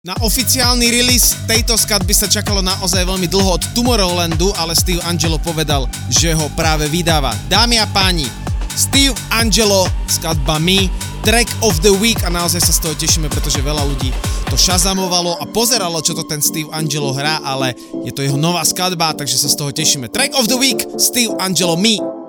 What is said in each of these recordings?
Na oficiálny release tejto skladby sa čakalo naozaj veľmi dlho od Tomorrowlandu, ale Steve Angelo povedal, že ho práve vydáva. Dámy a páni, Steve Angelo, skladba Me, track of the week a naozaj sa z toho tešíme, pretože veľa ľudí to šazamovalo a pozeralo, čo to ten Steve Angelo hrá, ale je to jeho nová skladba, takže sa z toho tešíme. Track of the week, Steve Angelo Me.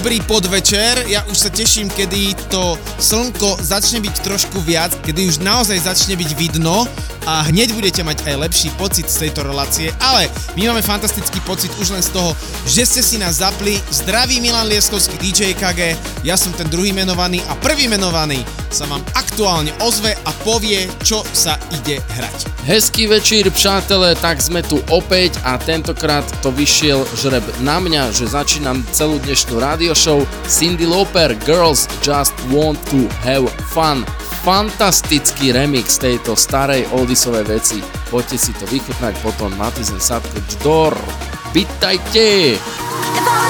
Dobrý podvečer. Ja už sa teším, kedy to slnko začne byť trošku viac, kedy už naozaj začne byť vidno a hneď budete mať aj lepší pocit z tejto relácie, ale my máme fantastický pocit už len z toho, že ste si nás zapli. Zdraví Milan Lieskovský DJ KG, ja som ten druhý menovaný a prvý menovaný sa vám aktuálne ozve a povie, čo sa ide hrať. Hezký večer, přátelé, tak sme tu opäť a tentokrát to vyšiel žreb na mňa, že začínam celú dnešnú radio show Cindy Lauper Girls Just Want to Have Fun. Fantastický remix tejto starej oldisovej veci. Poďte si to vychutnať potom Matizen Sadko Dždor. Vítajte! If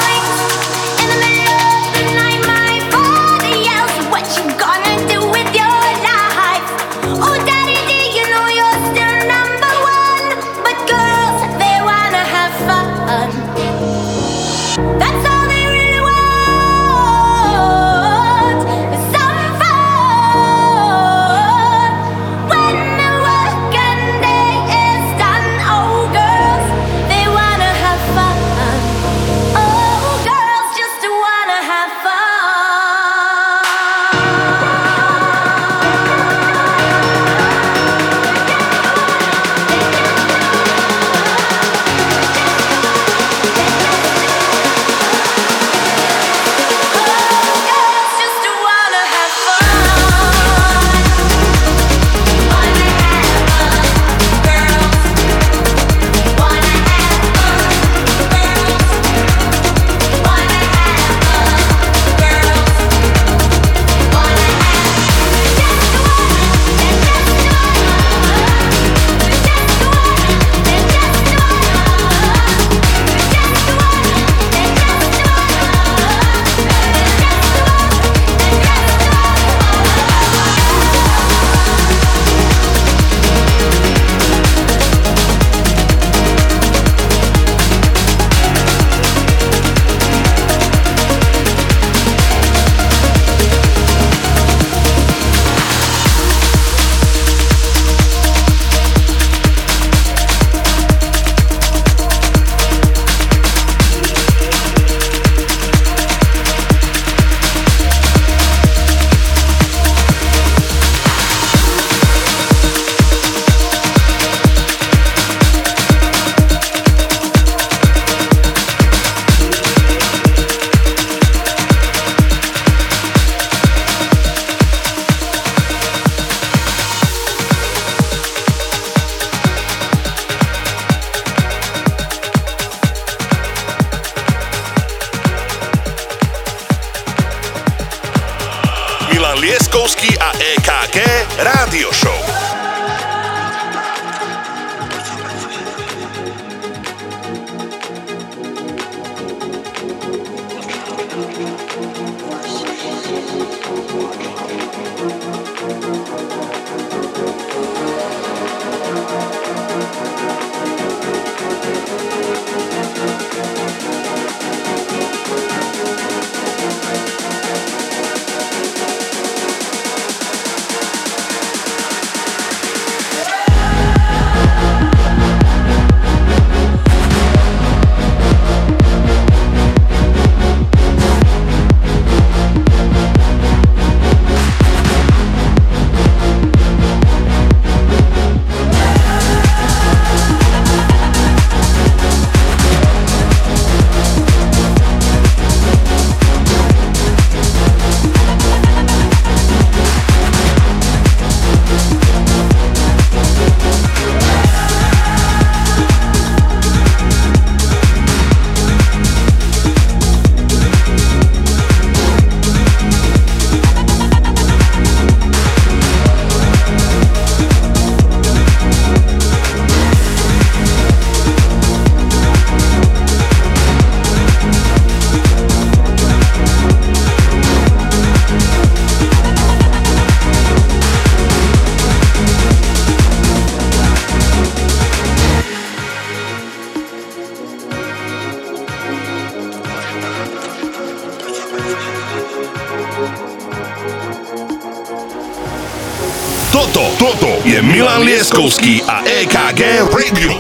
Leskovský a EKG Radio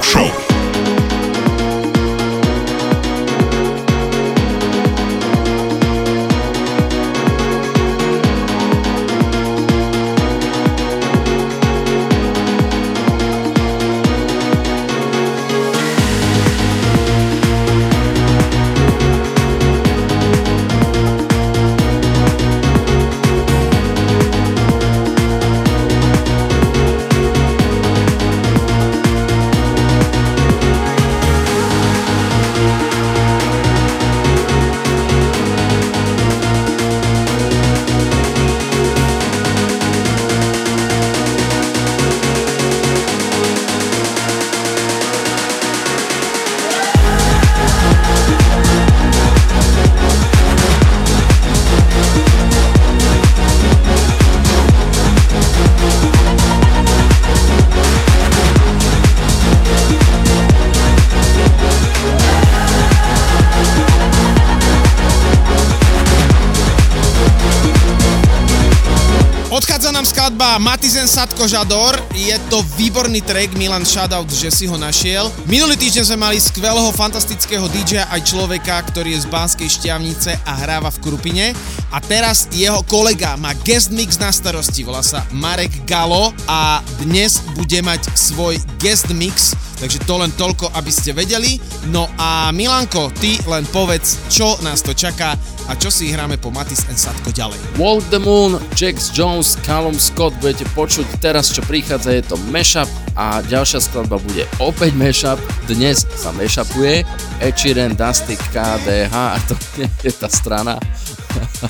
Sadko Žador, je to výborný track, Milan shoutout, že si ho našiel. Minulý týždeň sme mali skvelého, fantastického DJ aj človeka, ktorý je z Banskej šťavnice a hráva v Krupine. A teraz jeho kolega má guest mix na starosti, volá sa Marek Galo a dnes bude mať svoj guest mix Takže to len toľko, aby ste vedeli. No a Milanko, ty len povedz, čo nás to čaká a čo si hráme po Matis and Sadko ďalej. Walk the Moon, Jax Jones, Callum Scott budete počuť teraz, čo prichádza, je to mashup a ďalšia skladba bude opäť mashup. Dnes sa mashupuje Echiren, Dusty, KDH a to nie je tá strana.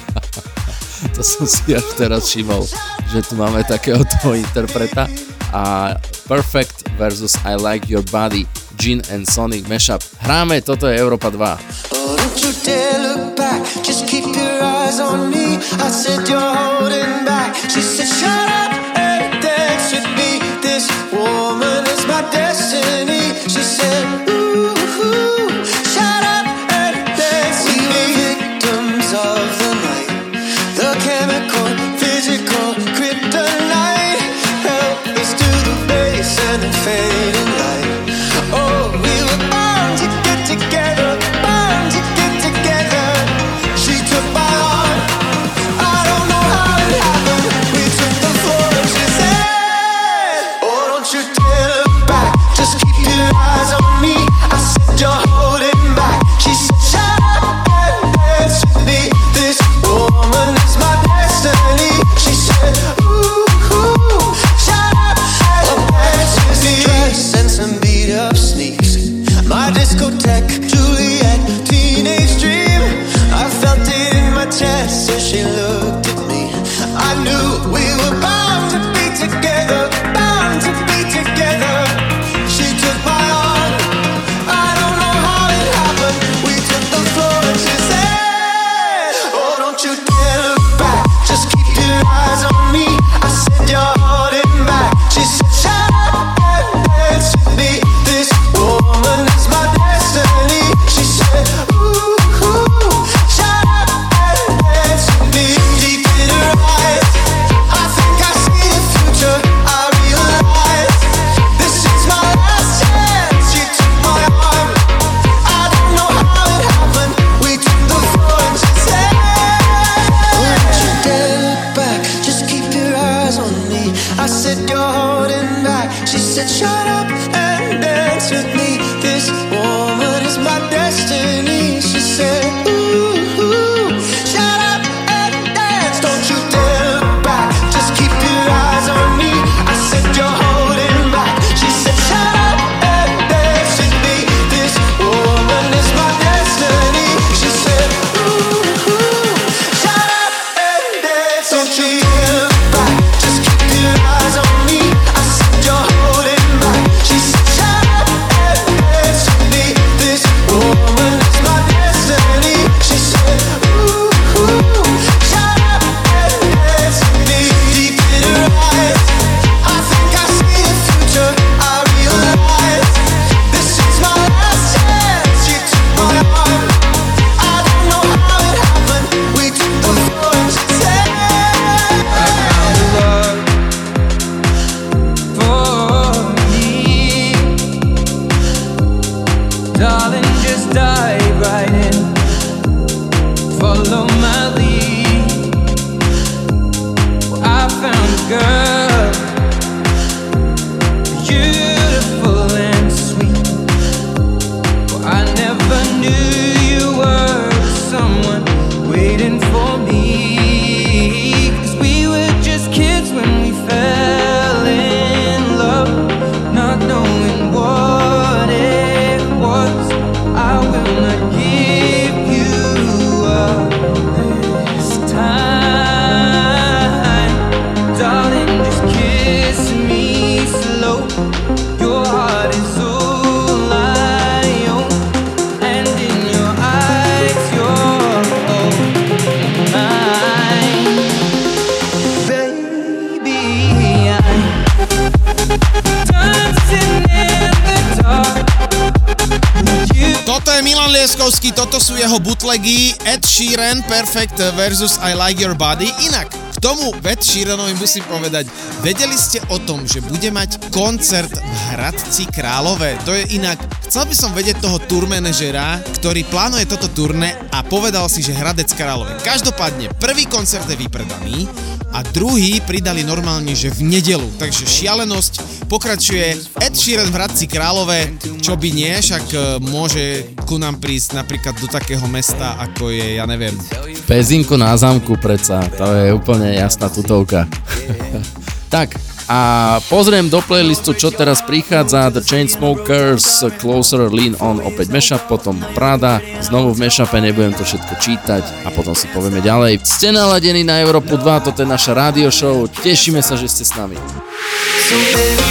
to som si až teraz všimol, že tu máme takého toho interpreta a Perfect versus I Like Your Body, Gin and Sonic mashup. Hráme, toto je Európa 2. Oh, back, just keep your eyes on me. I said you're holding back. She said shut up and dance with me. This woman is my destiny. She said Perfect versus I Like Your Body. Inak, k tomu Ed Sheeranovi musím povedať, vedeli ste o tom, že bude mať koncert v Hradci Králové? To je inak, chcel by som vedieť toho turmenežera, ktorý plánuje toto turné a povedal si, že Hradec Králové. Každopádne, prvý koncert je vypredaný a druhý pridali normálne, že v nedelu. Takže šialenosť pokračuje Ed Sheeran v Hradci Králové, čo by nie, však e, môže ku nám prísť napríklad do takého mesta, ako je, ja neviem. Pezinku na zámku predsa, to je úplne jasná tutovka. tak, a pozriem do playlistu, čo teraz prichádza. The Chainsmokers, Closer, Lean On, opäť mashup, potom Prada, znovu v mashupe, nebudem to všetko čítať a potom si povieme ďalej. Ste naladení na Európu 2, toto je naša radio show, tešíme sa, že ste s nami. So baby.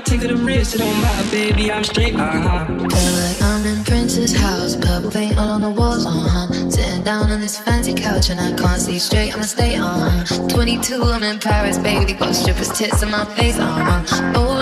Take taking the risks. It don't matter, baby, I'm straight, uh-huh. Feel like I'm in Prince's house, purple paint all on the walls, uh-huh. Sitting down on this fancy couch and I can't see straight, I'ma stay, uh-huh. 22, I'm in Paris, baby, got strippers' tits in my face, uh-huh. Oh,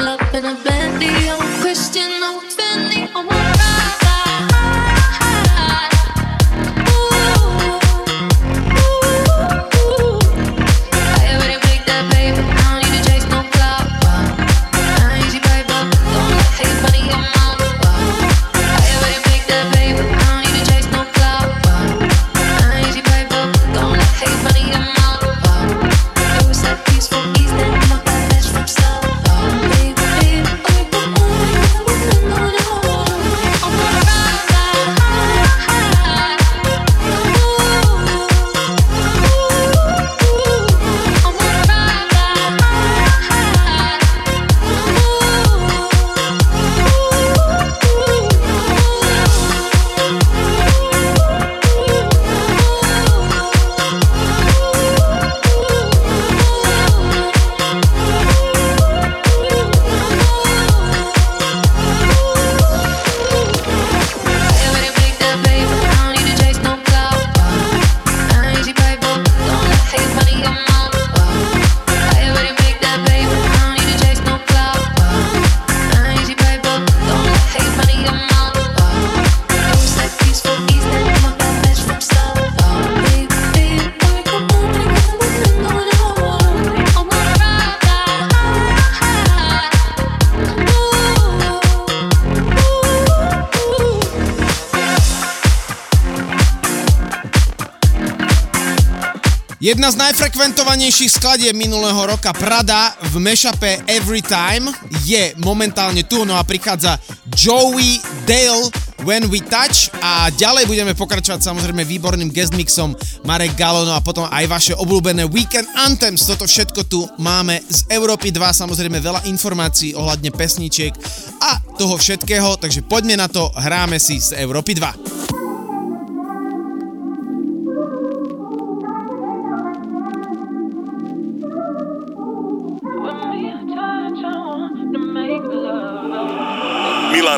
Jedna z najfrekventovanejších skladieb minulého roka Prada v mešape Everytime je momentálne tu, no a prichádza Joey Dale When We Touch. A ďalej budeme pokračovať samozrejme výborným guest mixom Marek Galono a potom aj vaše obľúbené Weekend Anthems. Toto všetko tu máme z Európy 2, samozrejme veľa informácií ohľadne pesničiek a toho všetkého, takže poďme na to, hráme si z Európy 2.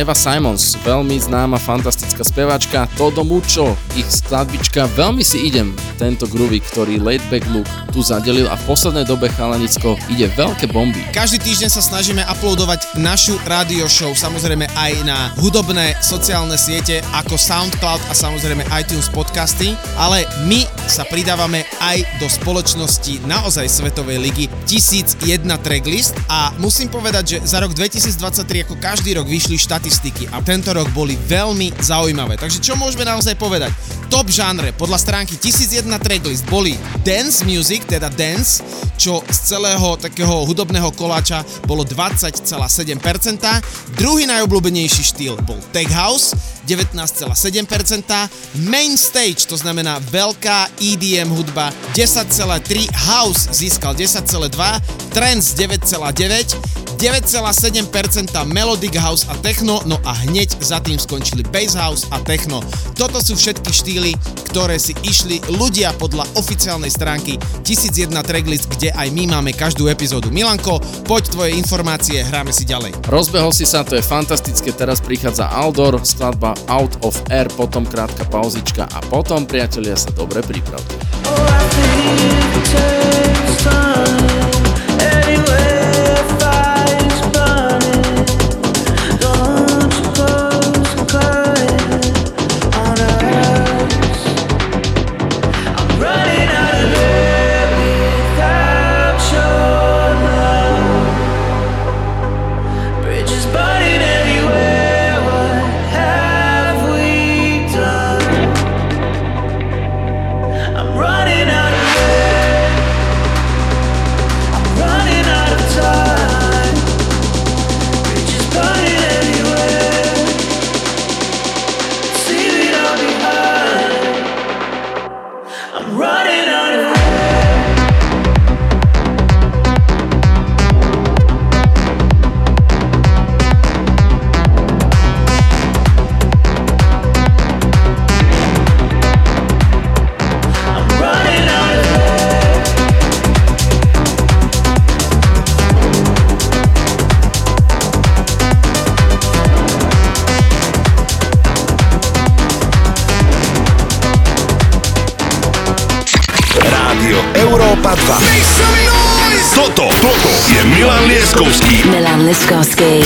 Eva Simons, veľmi známa fantastická speváčka, Todo Mucho, ich skladbička Veľmi si idem, tento groovy, ktorý Laidback Look tu zadelil a v poslednej dobe chalanicko ide veľké bomby. Každý týždeň sa snažíme uploadovať našu radio show samozrejme aj na hudobné sociálne siete ako SoundCloud a samozrejme iTunes podcasty, ale my sa pridávame aj do spoločnosti naozaj svetovej ligy 1001 tracklist. A musím povedať, že za rok 2023 ako každý rok vyšli štatistiky a tento rok boli veľmi zaujímavé. Takže čo môžeme naozaj povedať? Top žánre podľa stránky 1001 tracklist boli dance music, teda dance, čo z celého takého hudobného koláča bolo 20,7%. Druhý najobľúbenejší štýl bol tech house, 19,7%, main stage, to znamená veľká EDM hudba 10,3, house získal 10,2, trance 9,9, 9,7% melodic house a techno, no a hneď za tým skončili bass house a techno. Toto sú všetky štýly, ktoré si išli ľudia podľa oficiálnej stránky 1001 tracklist, kde aj my máme každú epizódu. Milanko, poď tvoje informácie, hráme si ďalej. Rozbehol si sa, to je fantastické, teraz prichádza Aldor, skladba Out of Air, potom krátka pauzička a potom, priatelia, sa dobre pripravte. Oh, Liskowski. Milan Liskowski.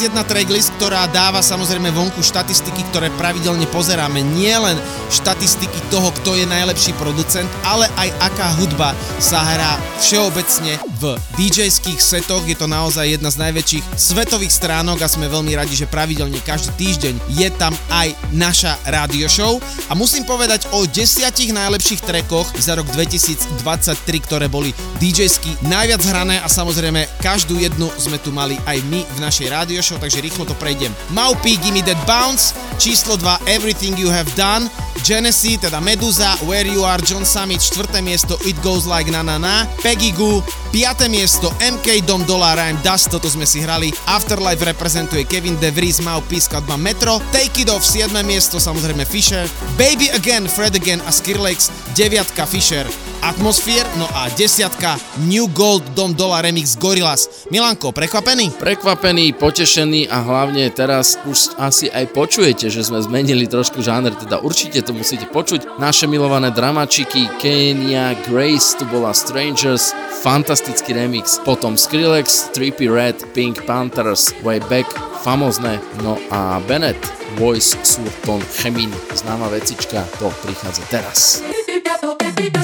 едет на Tracklist, ktorá dáva samozrejme vonku štatistiky, ktoré pravidelne pozeráme. Nie len štatistiky toho, kto je najlepší producent, ale aj aká hudba sa hrá všeobecne v DJ-ských setoch. Je to naozaj jedna z najväčších svetových stránok a sme veľmi radi, že pravidelne každý týždeň je tam aj naša radio show. A musím povedať o desiatich najlepších trekoch za rok 2023, ktoré boli DJ-sky najviac hrané a samozrejme každú jednu sme tu mali aj my v našej radio show, takže rýchlo to prejdem. Maupi, Gimme That Bounce, číslo 2 Everything You Have Done, Genesee, teda Medusa, Where You Are, John Summit, čtvrté miesto It Goes Like Na Na Na, Peggy Goo, piaté miesto MK Dom Dollar Rhyme Dust, toto sme si hrali, Afterlife reprezentuje Kevin De Vries, Maupi, skladba Metro, Take It Off, 7. miesto samozrejme Fisher, Baby Again, Fred Again a Skrillex, deviatka Fisher, Atmosphere, no a desiatka New Gold Dom Dola Remix Gorillaz. Milanko, prekvapený? Prekvapený, potešený a hlavne teraz už asi aj počujete, že sme zmenili trošku žáner, teda určite to musíte počuť. Naše milované dramačiky Kenya, Grace, tu bola Strangers, fantastický remix, potom Skrillex, Trippy Red, Pink Panthers, Way Back, famozne, no a Bennett, Voice sur ton chemin, známa vecička, to prichádza teraz. sou perfeita,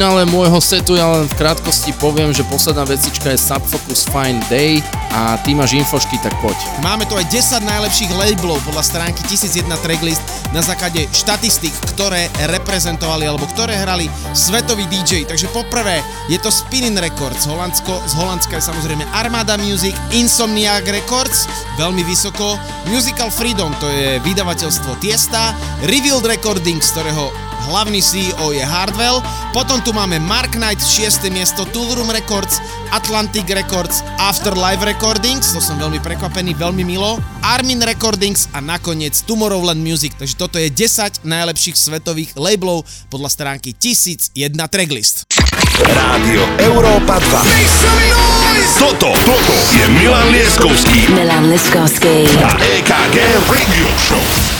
finále môjho setu, ja len v krátkosti poviem, že posledná vecička je Subfocus Fine Day a ty máš infošky, tak poď. Máme tu aj 10 najlepších labelov podľa stránky 1001 tracklist na základe štatistik, ktoré reprezentovali alebo ktoré hrali svetoví DJ. Takže poprvé je to Spinning Records, Holandsko, z Holandska je samozrejme Armada Music, Insomniac Records, veľmi vysoko, Musical Freedom, to je vydavateľstvo Tiesta, Revealed Recordings, ktorého hlavný CEO je Hardwell, potom tu máme Mark Knight, 6. miesto, Toolroom Records, Atlantic Records, Afterlife Recordings, to som veľmi prekvapený, veľmi milo, Armin Recordings a nakoniec Tomorrowland Music, takže toto je 10 najlepších svetových labelov podľa stránky 1001 Tracklist. Rádio Európa 2. Toto, toto je Milan Lieskovský Milan Liskovsky. a EKG Radio Show.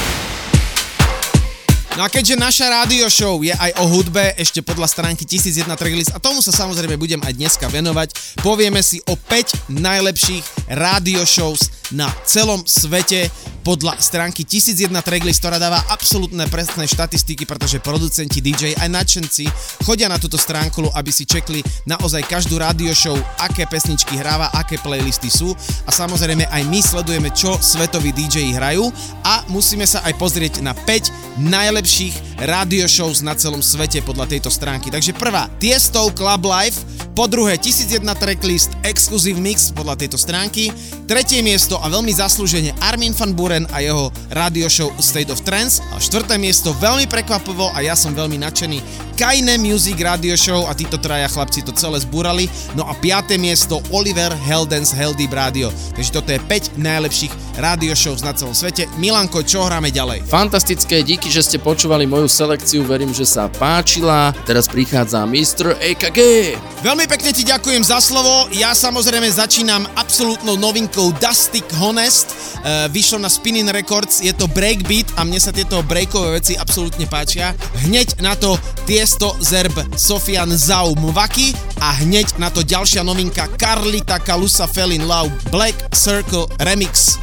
No a keďže naša rádio show je aj o hudbe, ešte podľa stránky 1001 tracklist, a tomu sa samozrejme budem aj dneska venovať, povieme si o 5 najlepších rádio shows na celom svete podľa stránky 1001 tracklist, ktorá dáva absolútne presné štatistiky, pretože producenti DJ aj nadšenci chodia na túto stránku, aby si čekli naozaj každú rádio show, aké pesničky hráva, aké playlisty sú. A samozrejme aj my sledujeme, čo svetoví DJ hrajú. A musíme sa aj pozrieť na 5 najlepších radio shows na celom svete podľa tejto stránky. Takže prvá, Tiesto Club Life, po druhé 1001 tracklist Exclusive Mix podľa tejto stránky, tretie miesto a veľmi zaslúžene Armin van Buren a jeho radio show State of Trance a štvrté miesto veľmi prekvapivo a ja som veľmi nadšený Kaine Music Radio Show a títo traja chlapci to celé zbúrali. No a piaté miesto Oliver Heldens Deep Radio. Takže toto je 5 najlepších radio shows na celom svete. Milanko, čo hráme ďalej? Fantastické, díky, že ste počúvali moju selekciu, verím, že sa páčila. Teraz prichádza Mr. EKG. Veľmi pekne ti ďakujem za slovo. Ja samozrejme začínam absolútnou novinkou Dustic Honest. E, vyšlo na Spinning Records, je to breakbeat a mne sa tieto breakové veci absolútne páčia. Hneď na to Tiesto Zerb Sofian Zau Mvaki a hneď na to ďalšia novinka Carlita Kalusa Fell in Love Black Circle Remix.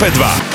Európe 2.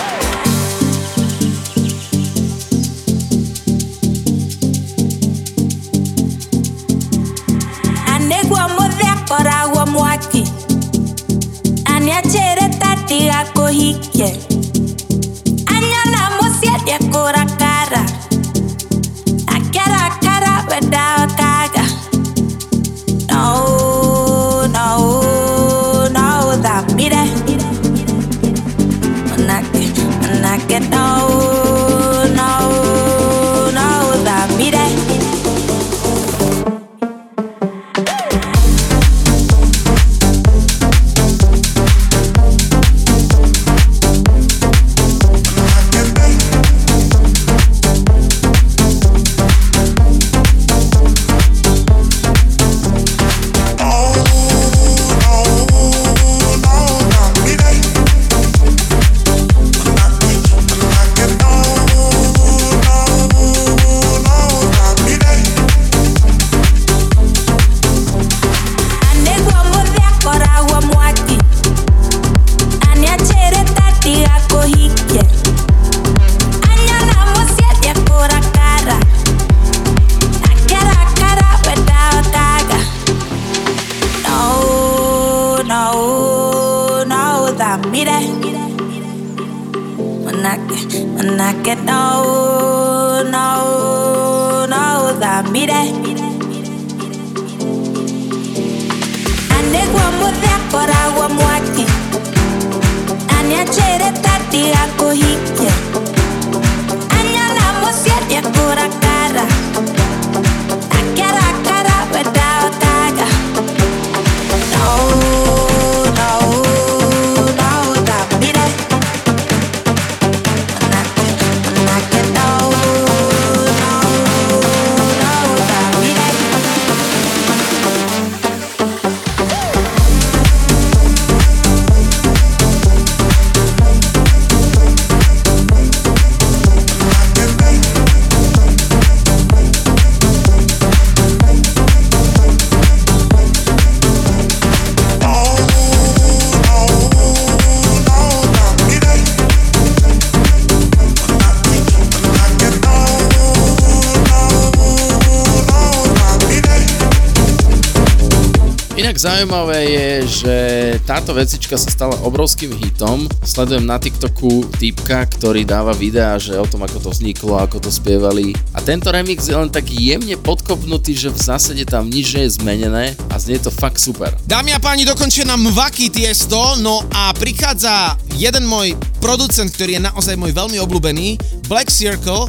zaujímavé je, že táto vecička sa stala obrovským hitom. Sledujem na TikToku typka, ktorý dáva videá, že o tom, ako to vzniklo, ako to spievali. A tento remix je len tak jemne podkopnutý, že v zásade tam nič nie je zmenené a znie to fakt super. Dámy a páni, dokončia nám Mvaki Tiesto, no a prichádza jeden môj producent, ktorý je naozaj môj veľmi obľúbený, Black Circle,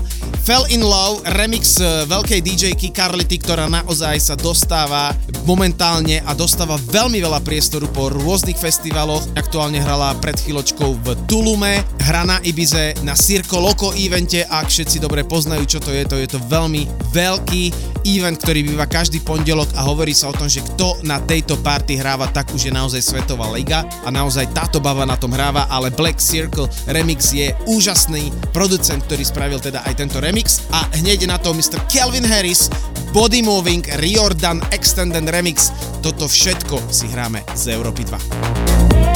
Fell in Love, remix eh, veľkej DJky Carlity, ktorá naozaj sa dostáva momentálne a dostáva veľmi veľa priestoru po rôznych festivaloch. Aktuálne hrala pred chvíľočkou v Tulume, hra na Ibize, na Circo Loco evente, ak všetci dobre poznajú, čo to je, to je to veľmi veľký event, ktorý býva každý pondelok a hovorí sa o tom, že kto na tejto party hráva, tak už je naozaj svetová liga. A naozaj táto baba na tom hráva, ale Black Circle Remix je úžasný producent, ktorý spravil teda aj tento remix a hneď na to Mr. Kelvin Harris, Body Moving, Riordan Extended Remix, toto všetko si hráme z Európy 2.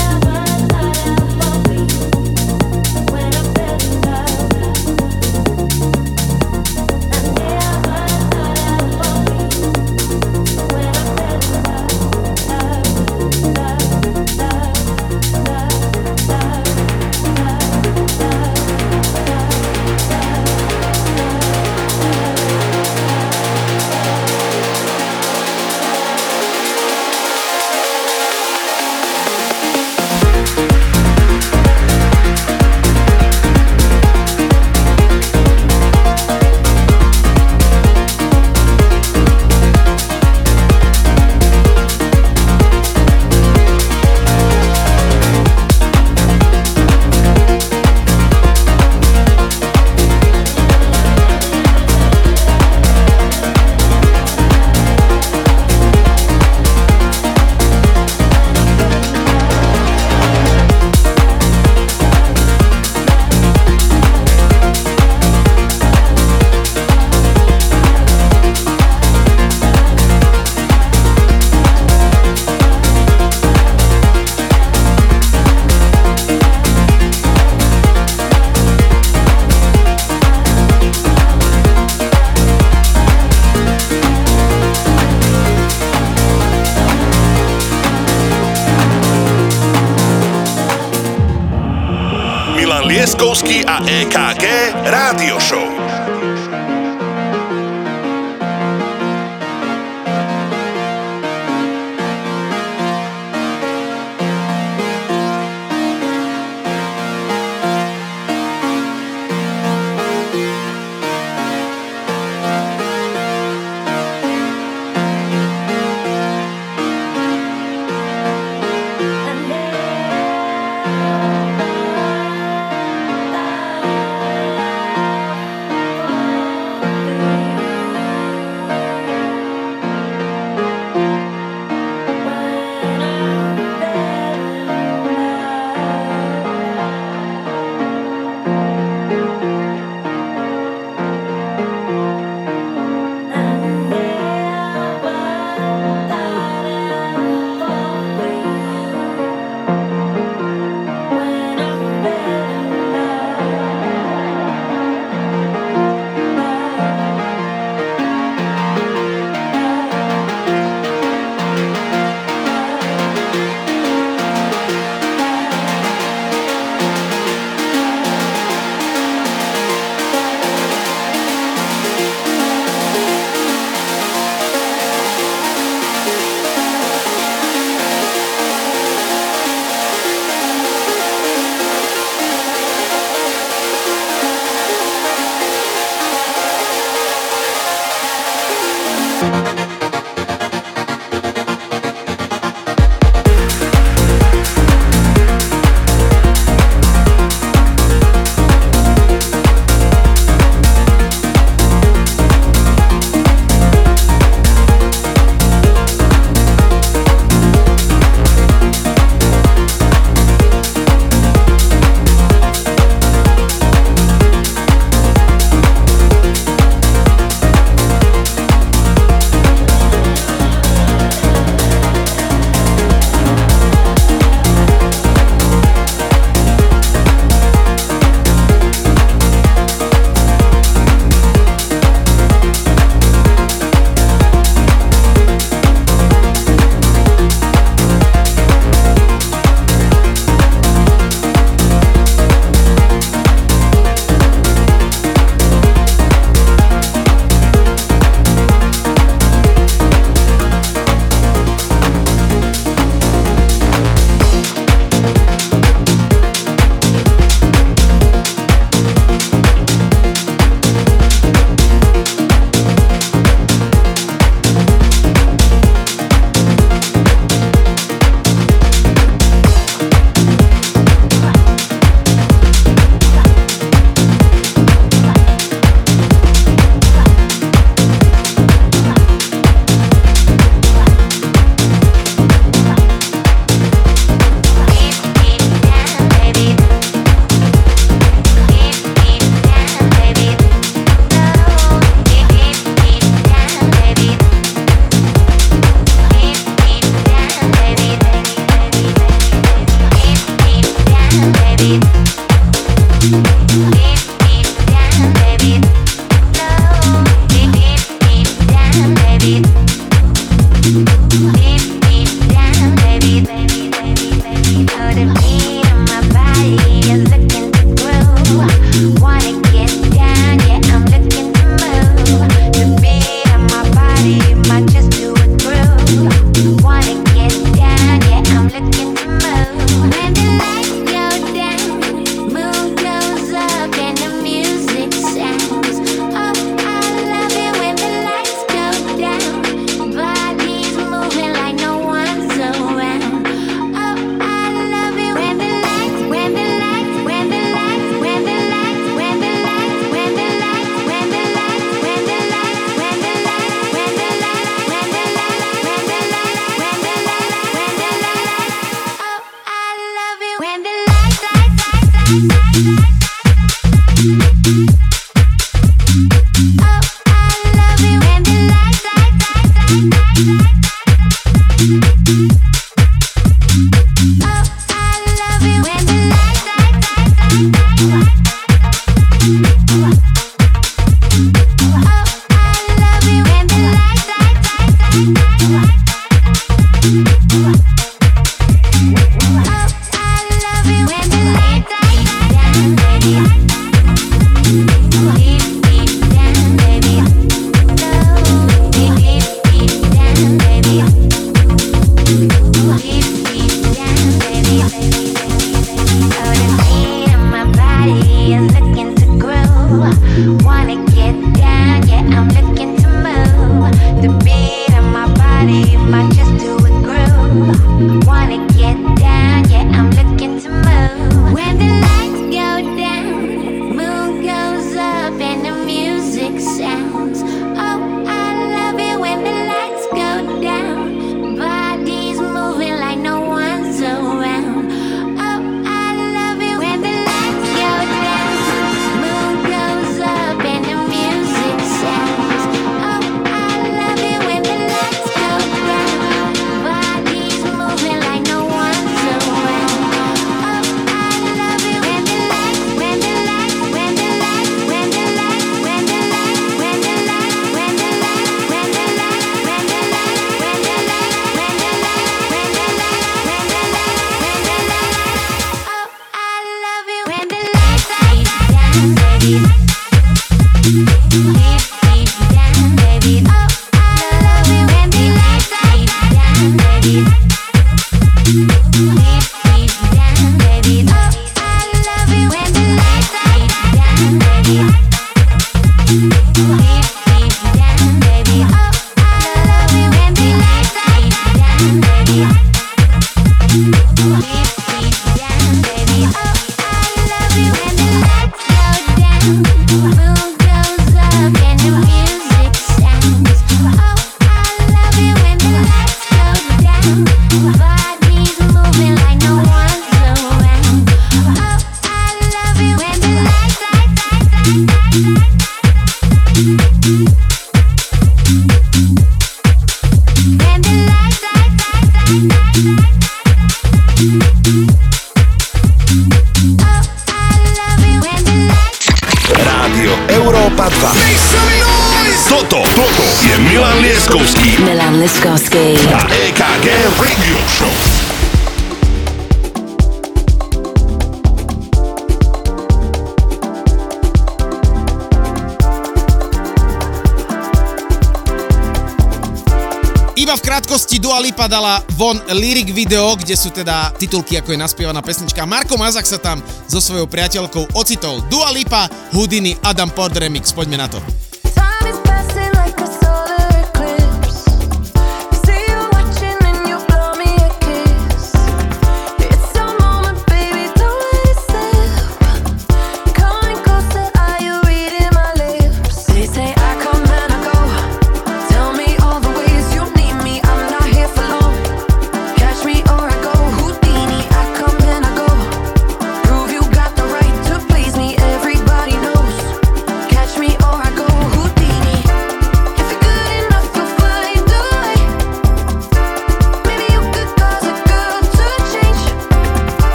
kde sú teda titulky, ako je naspievaná pesnička. Marko Mazak sa tam so svojou priateľkou ocitol. Dua Lipa, Houdini, Adam Pord remix. Poďme na to.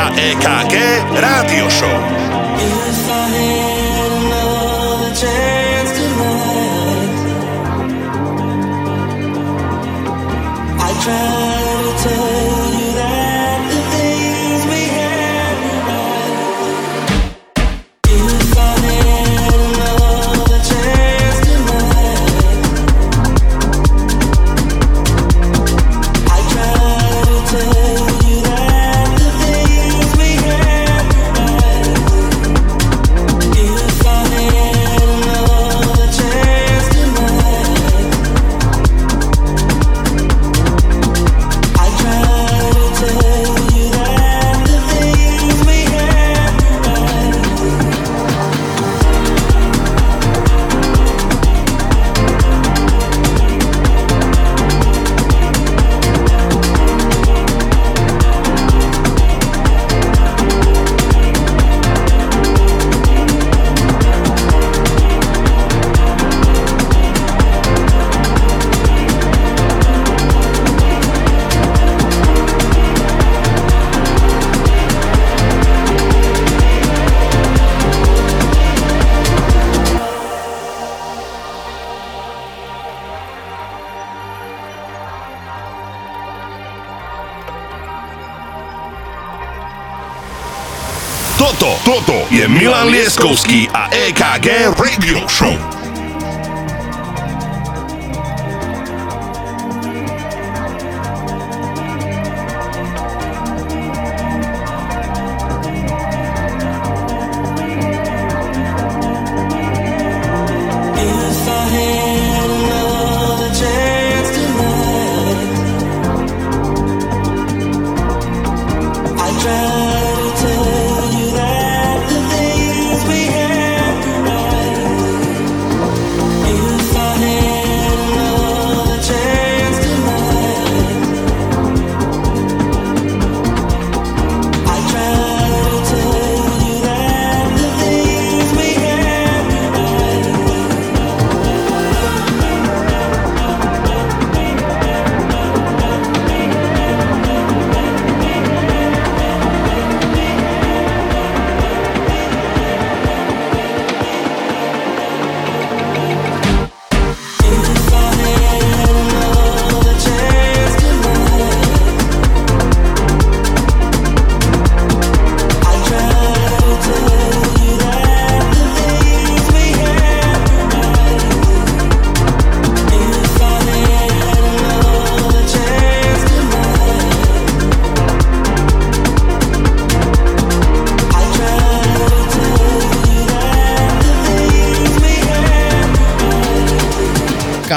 a EKG Rádio Show. Milan Lieskovský a EKG Radio Show.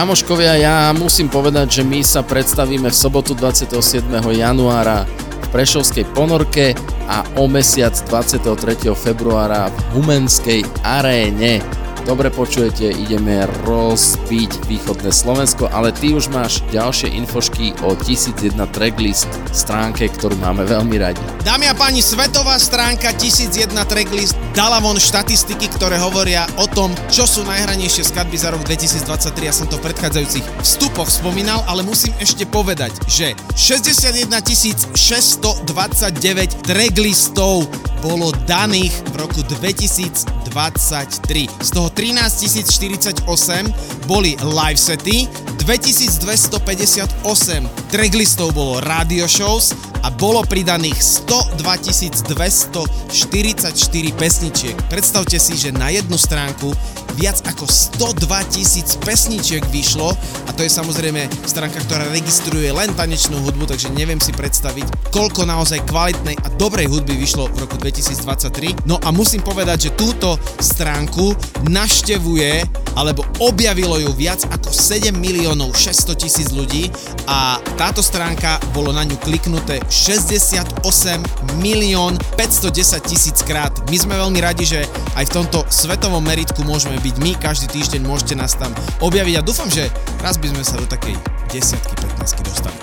Kamoškovia, ja musím povedať, že my sa predstavíme v sobotu 27. januára v Prešovskej ponorke a o mesiac 23. februára v Humenskej aréne. Dobre počujete, ideme rozbiť východné Slovensko, ale ty už máš ďalšie infošky o 1001 tracklist stránke, ktorú máme veľmi radi. Dámy a páni, svetová stránka 1001 tracklist dala von štatistiky, ktoré hovoria o tom, čo sú najhranejšie skladby za rok 2023. Ja som to v predchádzajúcich vstupoch spomínal, ale musím ešte povedať, že 61 629 tracklistov bolo daných v roku 2023. Z toho 13 048 boli live sety, 2258 tracklistov bolo radio shows a bolo pridaných 102 244 pesničiek. Predstavte si, že na jednu stránku viac ako 102 tisíc pesničiek vyšlo a to je samozrejme stránka, ktorá registruje len tanečnú hudbu, takže neviem si predstaviť, koľko naozaj kvalitnej a dobrej hudby vyšlo v roku 2023. No a musím povedať, že túto stránku naštevuje alebo objavilo ju viac ako 7 miliónov 600 tisíc ľudí a táto stránka bolo na ňu kliknuté 68 milión 510 tisíc krát. My sme veľmi radi, že aj v tomto svetovom meritku môžeme byť my, každý týždeň môžete nás tam objaviť a dúfam, že raz by sme sa do takej desiatky, 15 dostali.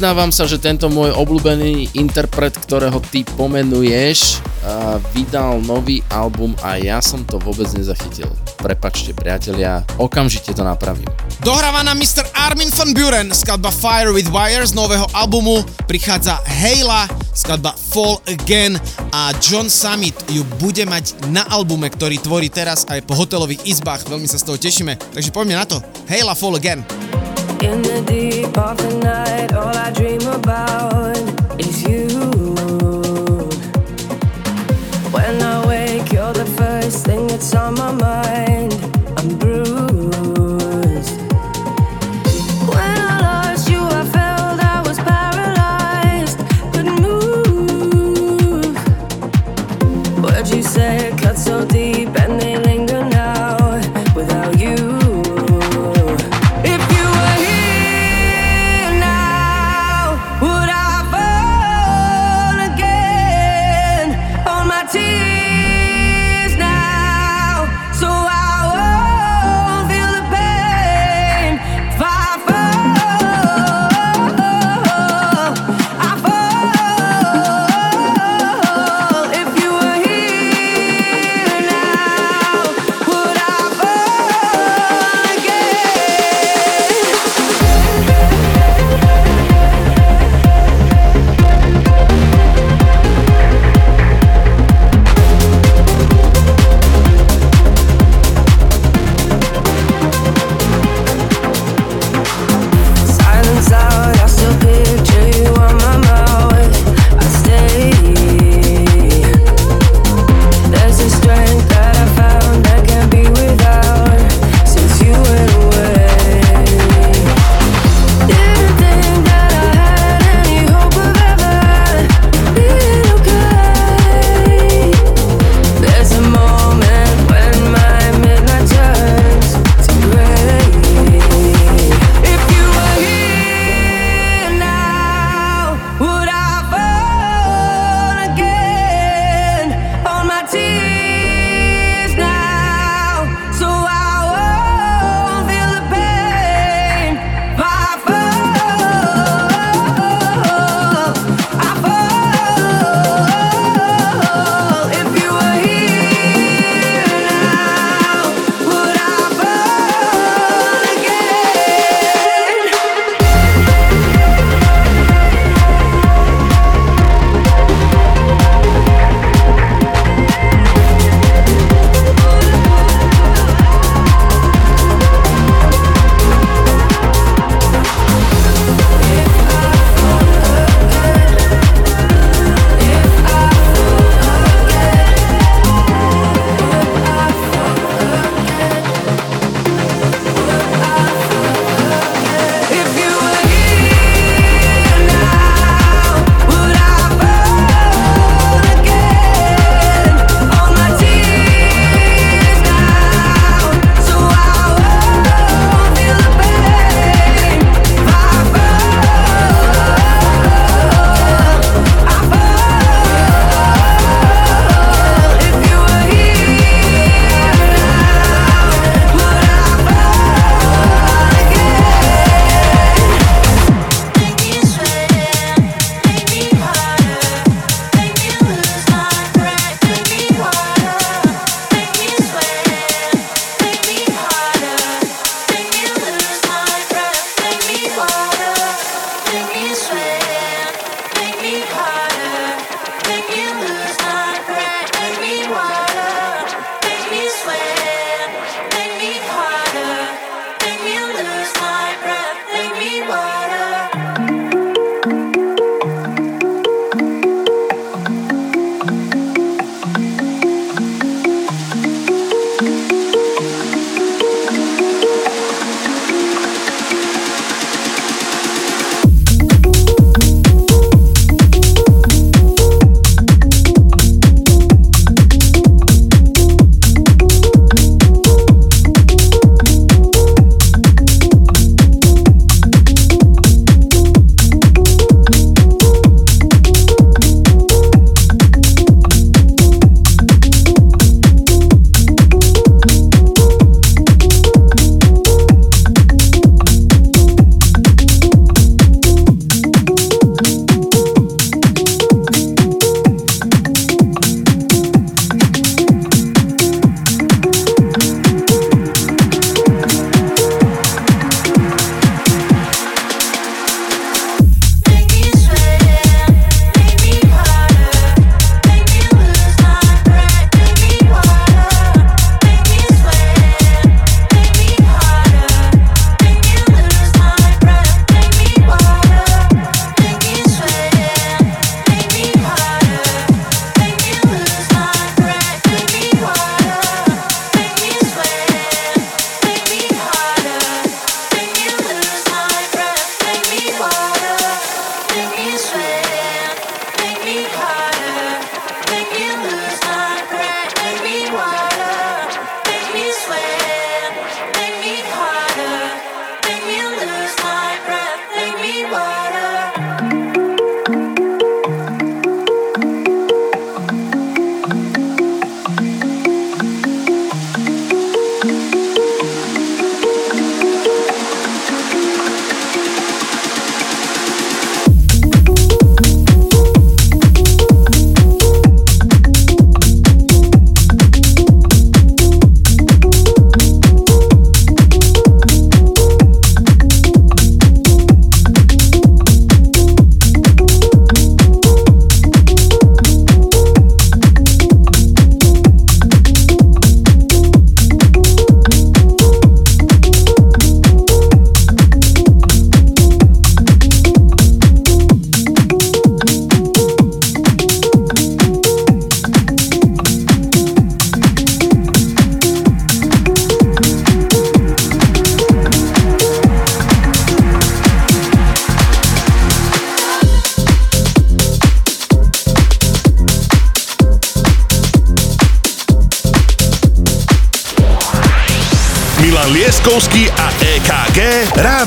Priznávam sa, že tento môj obľúbený interpret, ktorého ty pomenuješ, vydal nový album a ja som to vôbec nezachytil. Prepačte priatelia, okamžite to napravím. Dohráva nám Mr. Armin van Buren, skladba Fire with Wire z nového albumu, prichádza Hejla, skladba Fall Again a John Summit ju bude mať na albume, ktorý tvorí teraz aj po hotelových izbách, veľmi sa z toho tešíme, takže poďme na to. Hejla Fall Again. In the deep of the night, all I dream about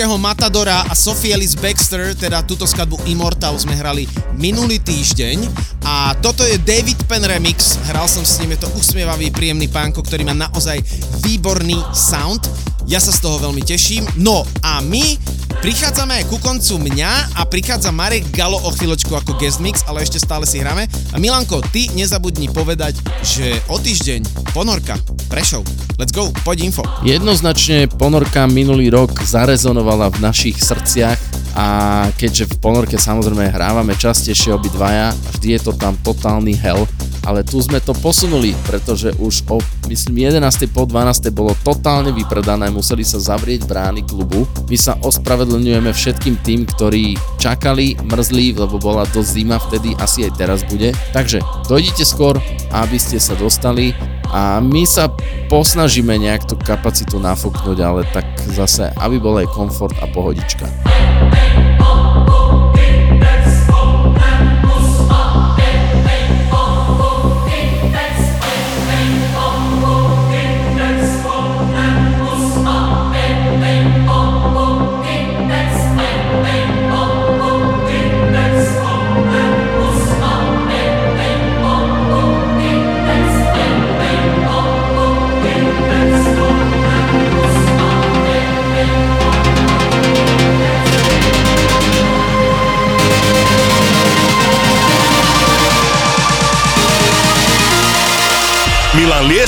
španielského Matadora a Sophie Ellis Baxter, teda túto skladbu Immortal sme hrali minulý týždeň a toto je David Penn remix, hral som s ním, je to usmievavý, príjemný pánko, ktorý má naozaj výborný sound. Ja sa z toho veľmi teším. No a my prichádzame aj ku koncu mňa a prichádza Marek Galo o chvíľočku ako guest mix, ale ešte stále si hráme. A Milanko, ty nezabudni povedať, že o týždeň ponorka, Prešov. Let's go, poď info. Jednoznačne ponorka minulý rok zarezonovala v našich srdciach a keďže v ponorke samozrejme hrávame častejšie obidvaja, vždy je to tam totálny hell, ale tu sme to posunuli, pretože už o myslím 11. po 12. bolo totálne vypredané, museli sa zavrieť brány klubu. My sa ospravedlňujeme všetkým tým, ktorí čakali, mrzli, lebo bola dosť zima vtedy, asi aj teraz bude. Takže dojdite skôr, aby ste sa dostali a my sa posnažíme nejak tú kapacitu nafúknuť, ale tak zase, aby bol aj komfort a pohodička.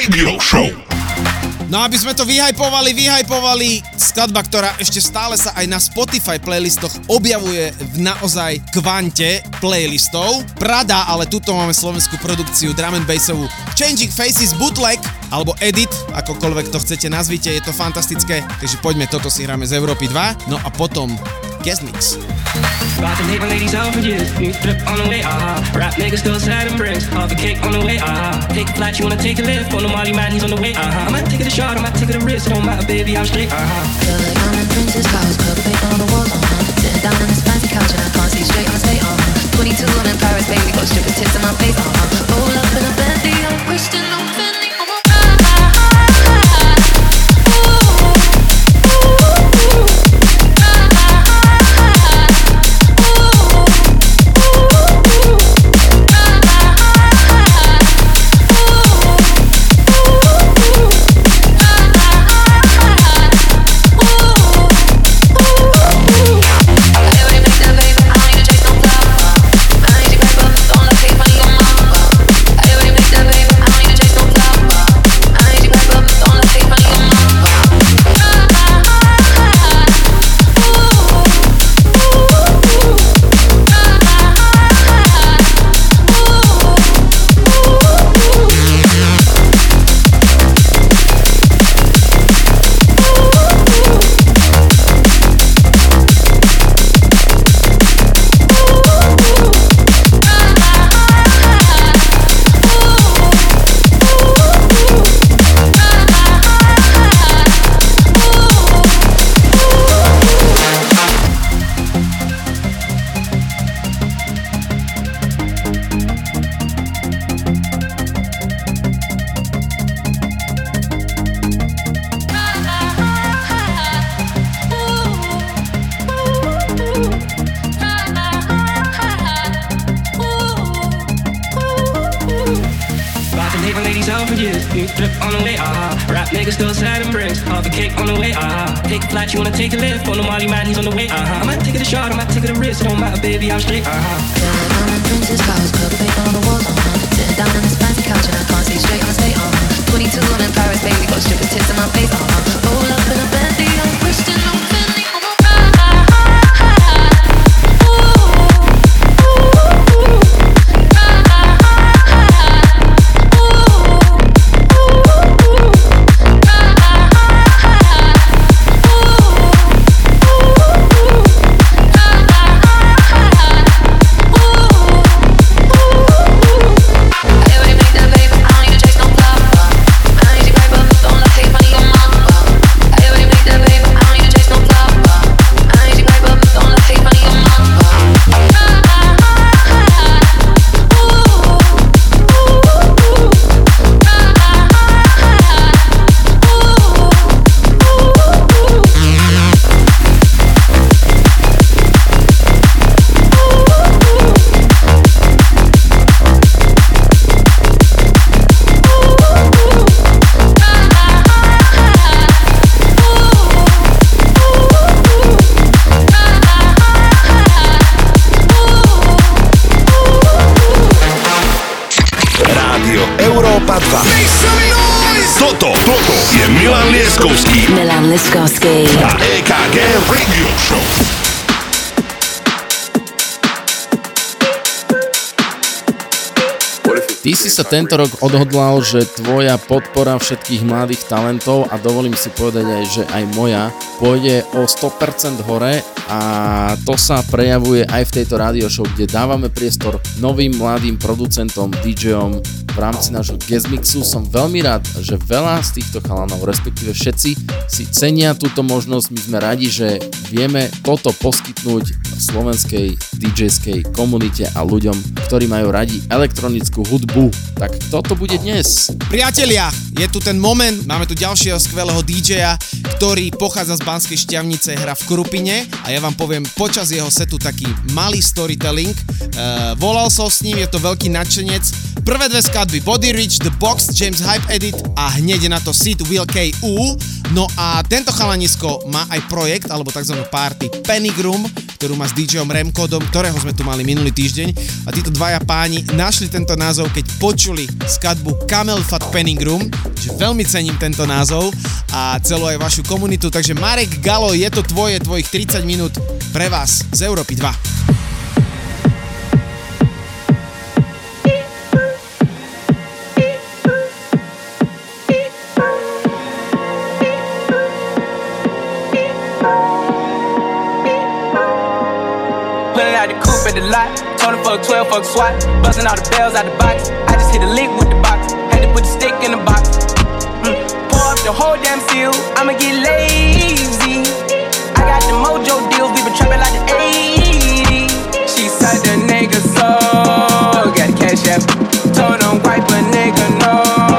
Radio Show. No aby sme to vyhajpovali, vyhajpovali, skladba, ktorá ešte stále sa aj na Spotify playlistoch objavuje v naozaj kvante playlistov. Prada, ale tuto máme slovenskú produkciu drum and bassovú Changing Faces Bootleg, alebo Edit, akokoľvek to chcete nazvite, je to fantastické. Takže poďme, toto si hráme z Európy 2, no a potom guest mix. To take my ladies out for years. New flip on the way, ah. Rap niggas still sad and bricks. Half a cake on the way, ah. Take a flight, you wanna take a lift. On the Molly man, he's on the way, ah. I might take it a shot, I might take it a risk. It don't matter, baby, I'm straight, ah. Feel like I'm in Prince's house, purple paint on the walls, uh-huh. Sitting down on this fancy couch and I can't see straight, I'ma stay, uh-huh. 22, I'm in Paris, baby, got strippers tits in my face, uh-huh. Roll up in a Bentley, Paris, baby, got strippers tits in my face, uh-huh. A EKG Radio Show. Ty si sa tento rok odhodlal, že tvoja podpora všetkých mladých talentov a dovolím si povedať aj, že aj moja pôjde o 100% hore a to sa prejavuje aj v tejto radio show, kde dávame priestor novým mladým producentom, DJom v rámci nášho guest mixu. Som veľmi rád, že veľa z týchto chalanov, respektíve všetci si cenia túto možnosť. My sme radi, že vieme toto poskytnúť slovenskej DJ-skej komunite a ľuďom, ktorí majú radi elektronickú hudbu. Tak toto bude dnes. Priatelia, je tu ten moment, máme tu ďalšieho skvelého DJ-a, ktorý pochádza z Banskej šťavnice, hra v Krupine a ja vám poviem počas jeho setu taký malý storytelling. Uh, volal som s ním, je to veľký nadšenec. Prvé dve skladby Body Rich, The Box, James Hype Edit a hneď na to Sid Will KU. No a tento chalanisko má aj projekt, alebo tzv. party Panic Room, ktorú má s DJom Remkodom, ktorého sme tu mali minulý týždeň. A títo dvaja páni našli tento názov, keď počuli skladbu Camel Fat Panic Room, že veľmi cením tento názov a celú aj vašu komunitu. Takže Marek Galo, je to tvoje, tvojich 30 minút pre vás z Európy 2. Lot. Told him fuck 12, fuck SWAT. Busting all the bells out the box. I just hit a lick with the box. Had to put the stick in the box. Mm. Pour up the whole damn seal. I'ma get lazy. I got the mojo deals. We been trapping like the 80s. She said the nigga so. Got the cash app. Told him wipe a nigga no.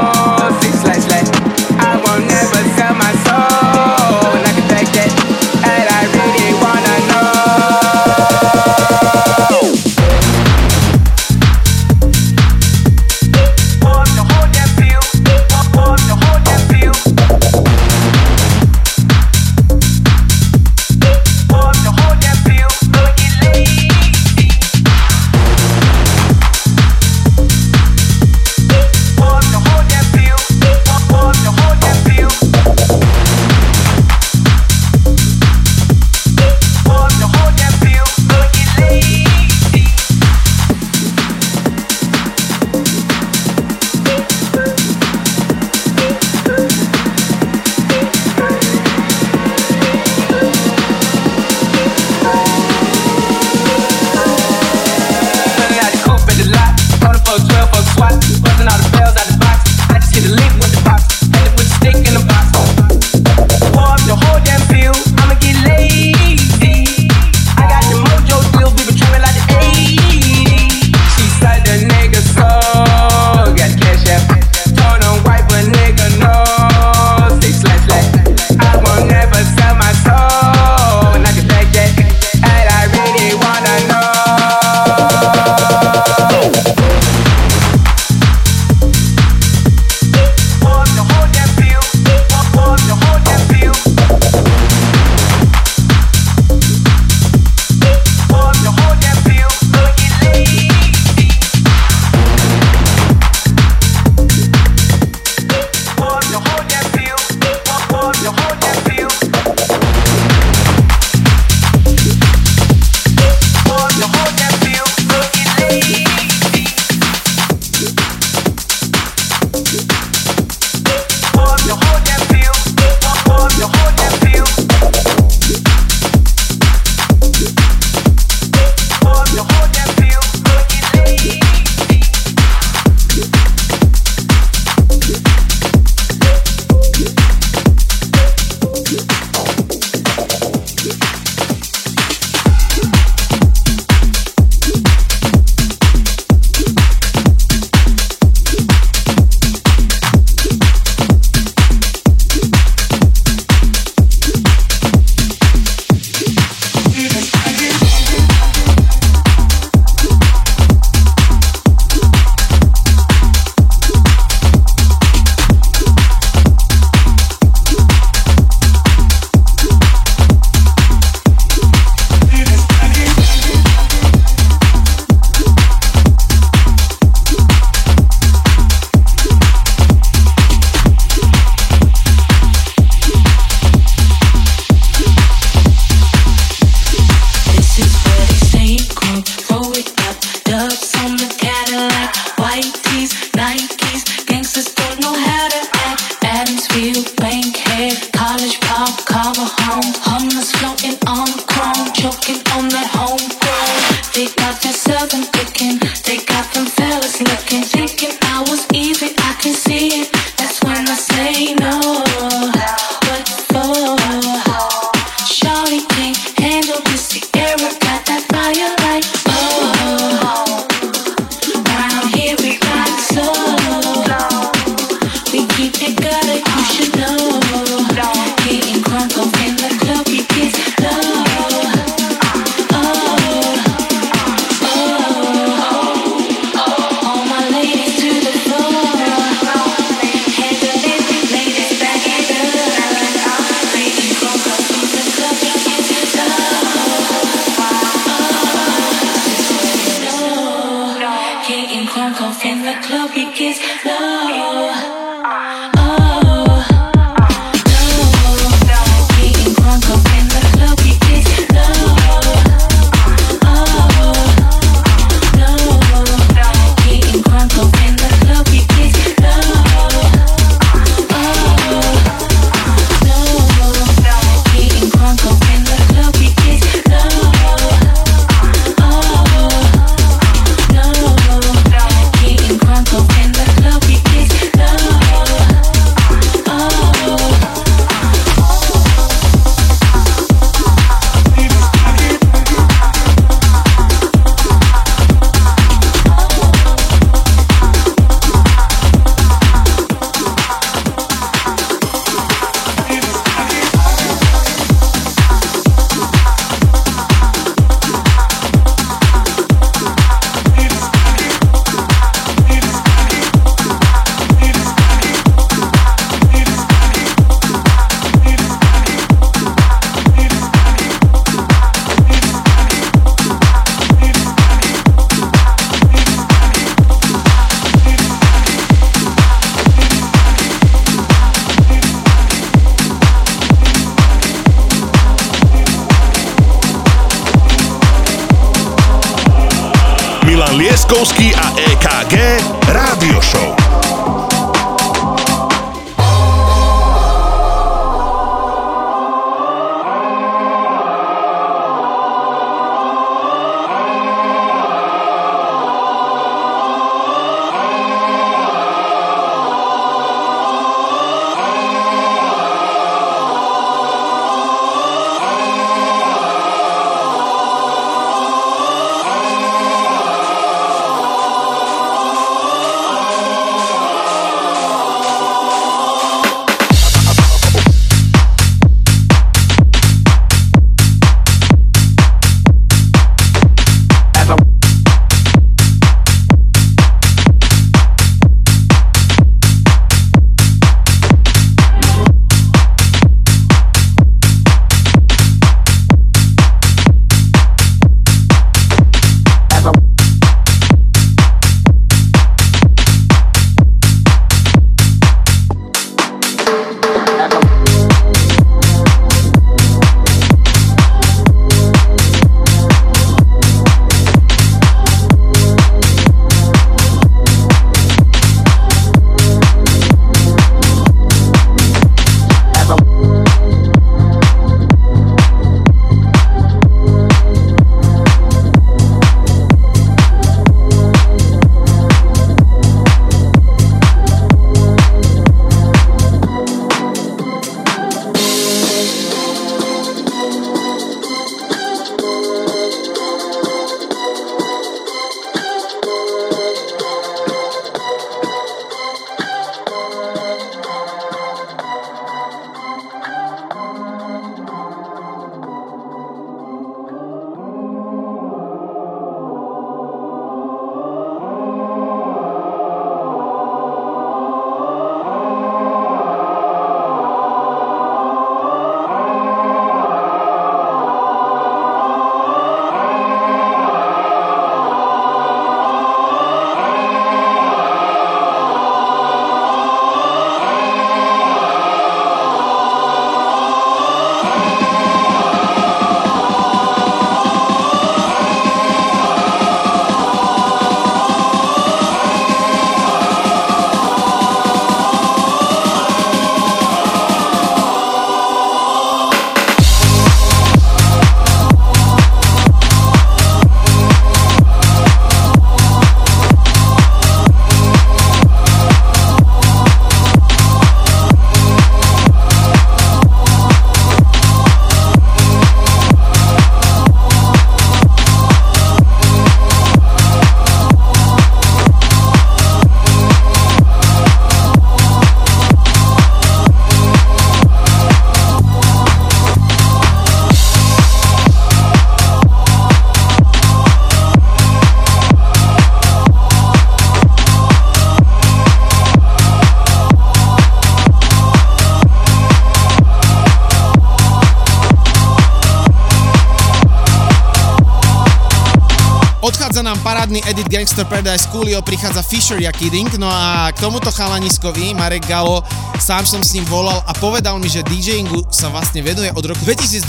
Gangster Paradise Coolio, prichádza Fisher Kidding, no a k tomuto chalaniskovi, Marek Galo, sám som s ním volal a povedal mi, že DJingu sa vlastne venuje od roku 2022,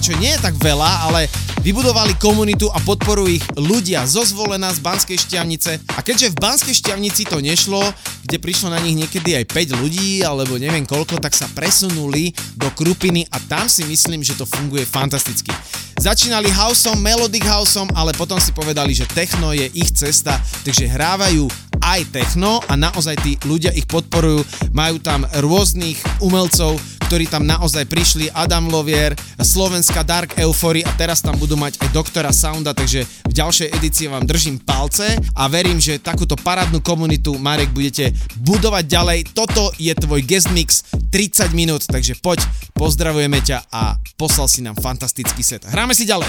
čo nie je tak veľa, ale vybudovali komunitu a podporujú ich ľudia zo zvolená z Banskej Štiavnice a keďže v Banskej Štiavnici to nešlo, kde prišlo na nich niekedy aj 5 ľudí alebo neviem koľko, tak sa presunuli do Krupiny a tam si myslím, že to funguje fantasticky. Začínali houseom, melodic houseom, ale potom si povedali, že techno je ich cesta, takže hrávajú aj techno a naozaj tí ľudia ich podporujú. Majú tam rôznych umelcov, ktorí tam naozaj prišli, Adam Lovier, Slovenská Dark Euphory a teraz tam budú mať aj doktora Sounda, takže v ďalšej edícii vám držím palce a verím, že takúto parádnu komunitu Marek budete budovať ďalej. Toto je tvoj guest mix 30 minút, takže poď, pozdravujeme ťa a poslal si nám fantastický set. Hráme si ďalej.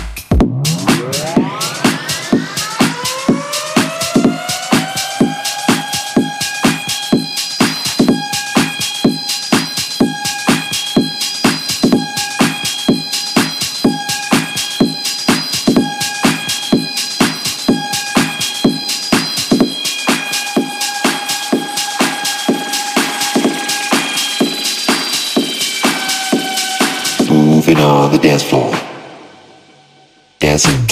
On the dance floor. Dancing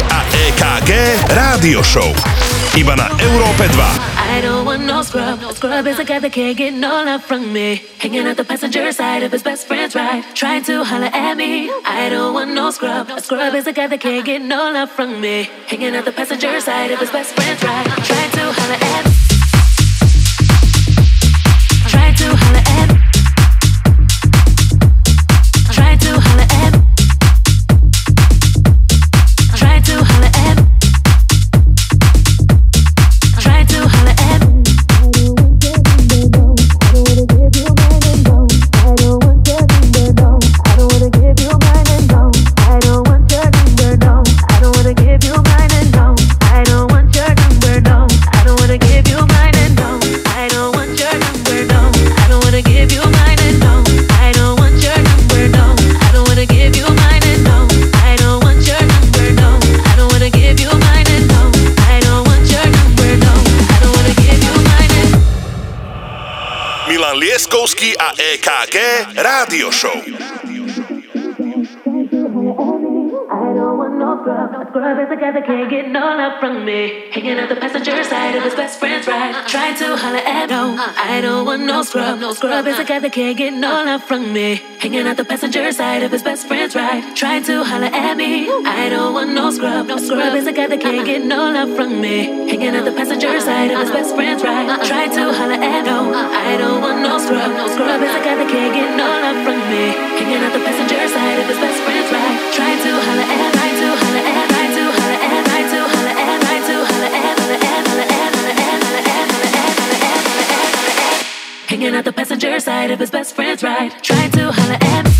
A EKG Rádio Show. Iba na Európe 2. I don't want no scrub. No Scrub is a guy that can't get no love from me. Hanging at the passenger side of his best friend's ride, trying to holler at me. I don't want no scrub. A scrub is a guy that can't get no love from me. Hanging at the passenger side of his best friend's ride. Trying to holler at me. K Rádió Show. Show. Scrub is a guy that can't get no love from me. Hanging out the passenger side of his best friend's ride. Trying to holler at no, I don't want no scrub. No scrub guy that can't get no love from me. Hanging out the passenger side of his best friend's ride. Trying to holler at me, I don't want no scrub. No scrub is that can't get no love from me. Hanging out the passenger side of his best friend's ride. Trying to holler at no, I don't want no scrub. No scrub guy that can't get no love from me. Hanging out the passenger side of his best friend's ride. Trying to holler at, Hanging out the passenger side of his best friend's ride. Trying to holler at. Trying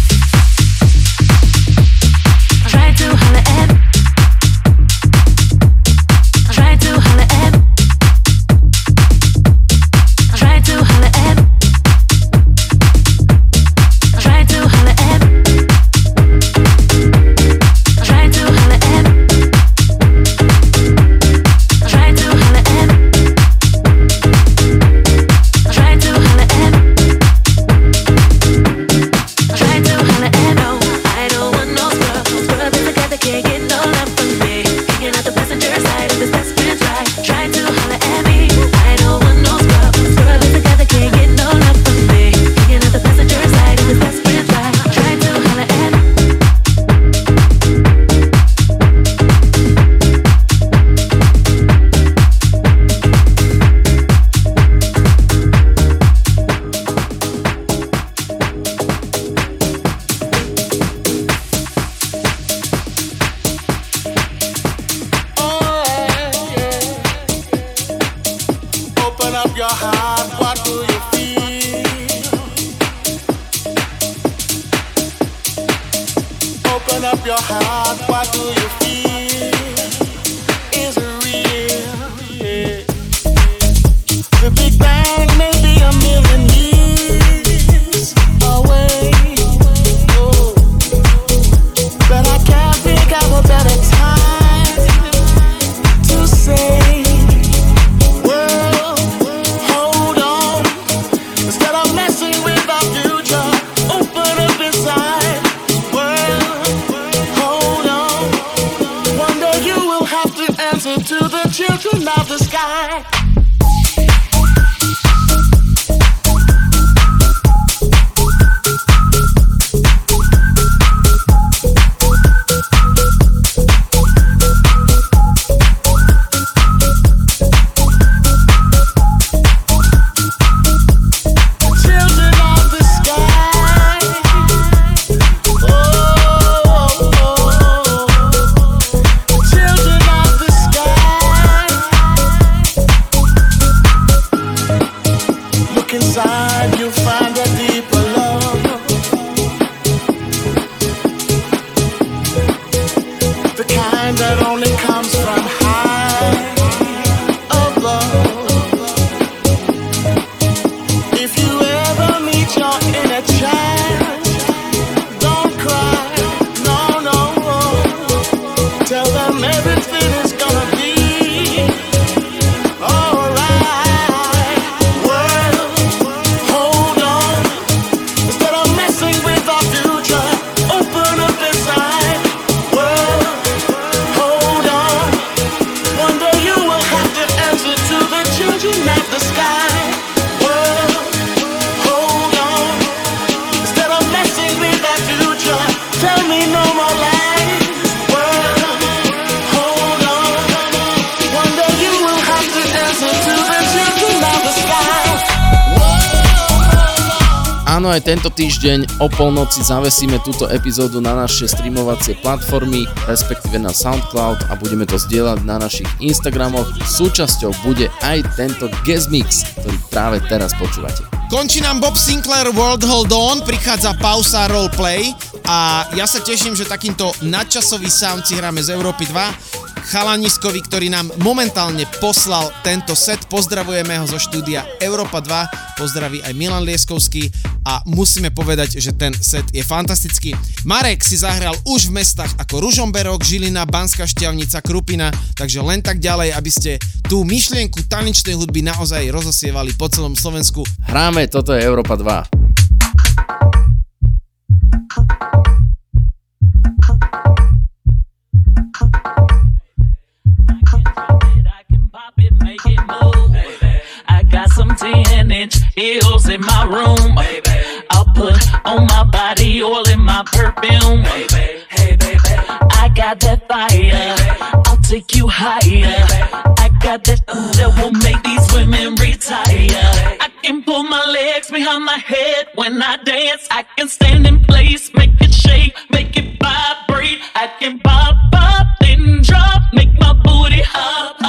týždeň o polnoci zavesíme túto epizódu na naše streamovacie platformy, respektíve na Soundcloud a budeme to zdieľať na našich Instagramoch. Súčasťou bude aj tento guest mix, ktorý práve teraz počúvate. Končí nám Bob Sinclair World Hold On, prichádza pausa roleplay a ja sa teším, že takýmto nadčasový sound si hráme z Európy 2. Chalaniskovi, ktorý nám momentálne poslal tento set. Pozdravujeme ho zo štúdia Európa 2. Pozdraví aj Milan Lieskovský. a musíme povedať, že ten set je fantastický. Marek si zahral už v mestách ako Ružomberok, Žilina, Banská Šťavnica, Krupina, takže len tak ďalej, aby ste tú myšlienku tanečnej hudby naozaj rozosievali po celom Slovensku. Hráme, toto je Európa 2. Inch heels in my room. I'll put on my body oil in my perfume. Baby. Hey, baby. I got that fire. I'll take you higher. I got that that will make these women retire. I can pull my legs behind my head when I dance. I can stand in place, make it shake, make it vibrate. I can pop, pop, then drop, make my booty hop,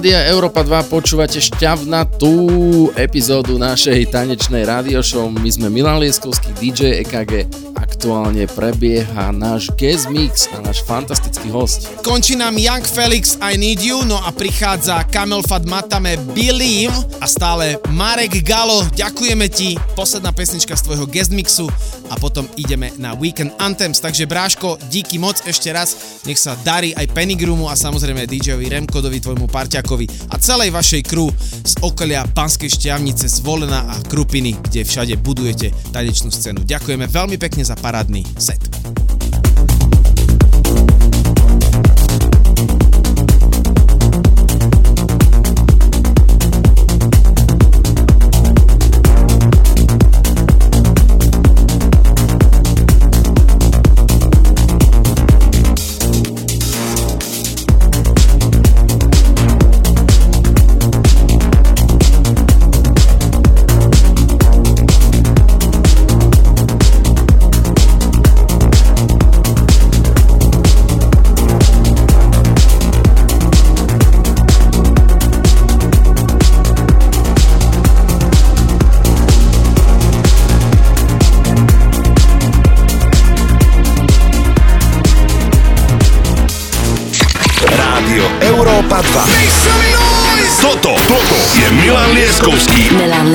Rádia Európa 2 počúvate šťavnatú epizódu našej tanečnej radio show. My sme Milan Lieskovský, DJ EKG. Aktuálne prebieha náš guest mix a náš fantastický host. Končí nám Young Felix I Need You, no a prichádza Kamel Fat Matame Believe a stále Marek Galo. Ďakujeme ti. Posledná pesnička z tvojho guest mixu a potom ideme na Weekend Anthems. Takže Bráško, díky moc ešte raz. Nech sa darí aj Penigrumu a samozrejme DJovi Remkodovi, tvojmu parťakovi a celej vašej crew z okolia Banskej šťavnice, Zvolena a Krupiny, kde všade budujete tanečnú scénu. Ďakujeme veľmi pekne za parádny set.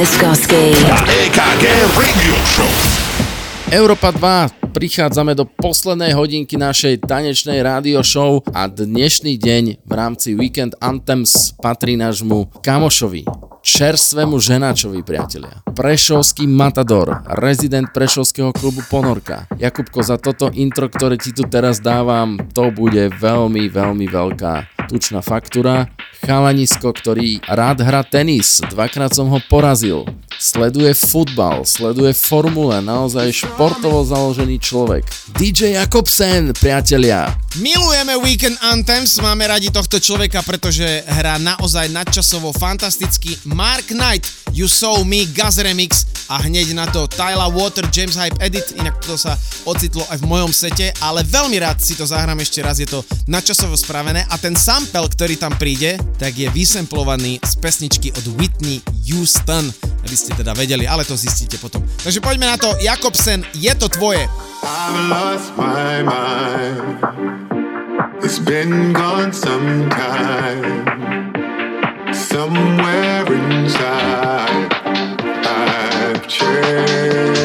A EKG Radio Show. Európa 2, prichádzame do poslednej hodinky našej tanečnej rádio show a dnešný deň v rámci Weekend Anthems patrí nášmu kamošovi, čerstvému ženačovi, priatelia. Prešovský matador, rezident Prešovského klubu Ponorka. Jakubko, za toto intro, ktoré ti tu teraz dávam, to bude veľmi, veľmi veľká tučná faktúra. Chalanisko, ktorý rád hrá tenis, dvakrát som ho porazil. Sleduje futbal, sleduje formule, naozaj športovo založený človek. DJ Jakobsen, priatelia. Milujeme Weekend Anthems, máme radi tohto človeka, pretože hrá naozaj nadčasovo fantasticky. Mark Knight, You Saw Me, Gaz Remix a hneď na to Tyler Water, James Hype Edit, inak to sa ocitlo aj v mojom sete, ale veľmi rád si to zahrám ešte raz, je to nadčasovo spravené a ten sample, ktorý tam príde, tak je vysemplovaný z pesničky od Whitney Houston, aby ste teda vedeli, ale to zistíte potom. Takže poďme na to, Jakobsen, je to tvoje. I've lost my mind. It's been gone some time. Somewhere inside, I've changed.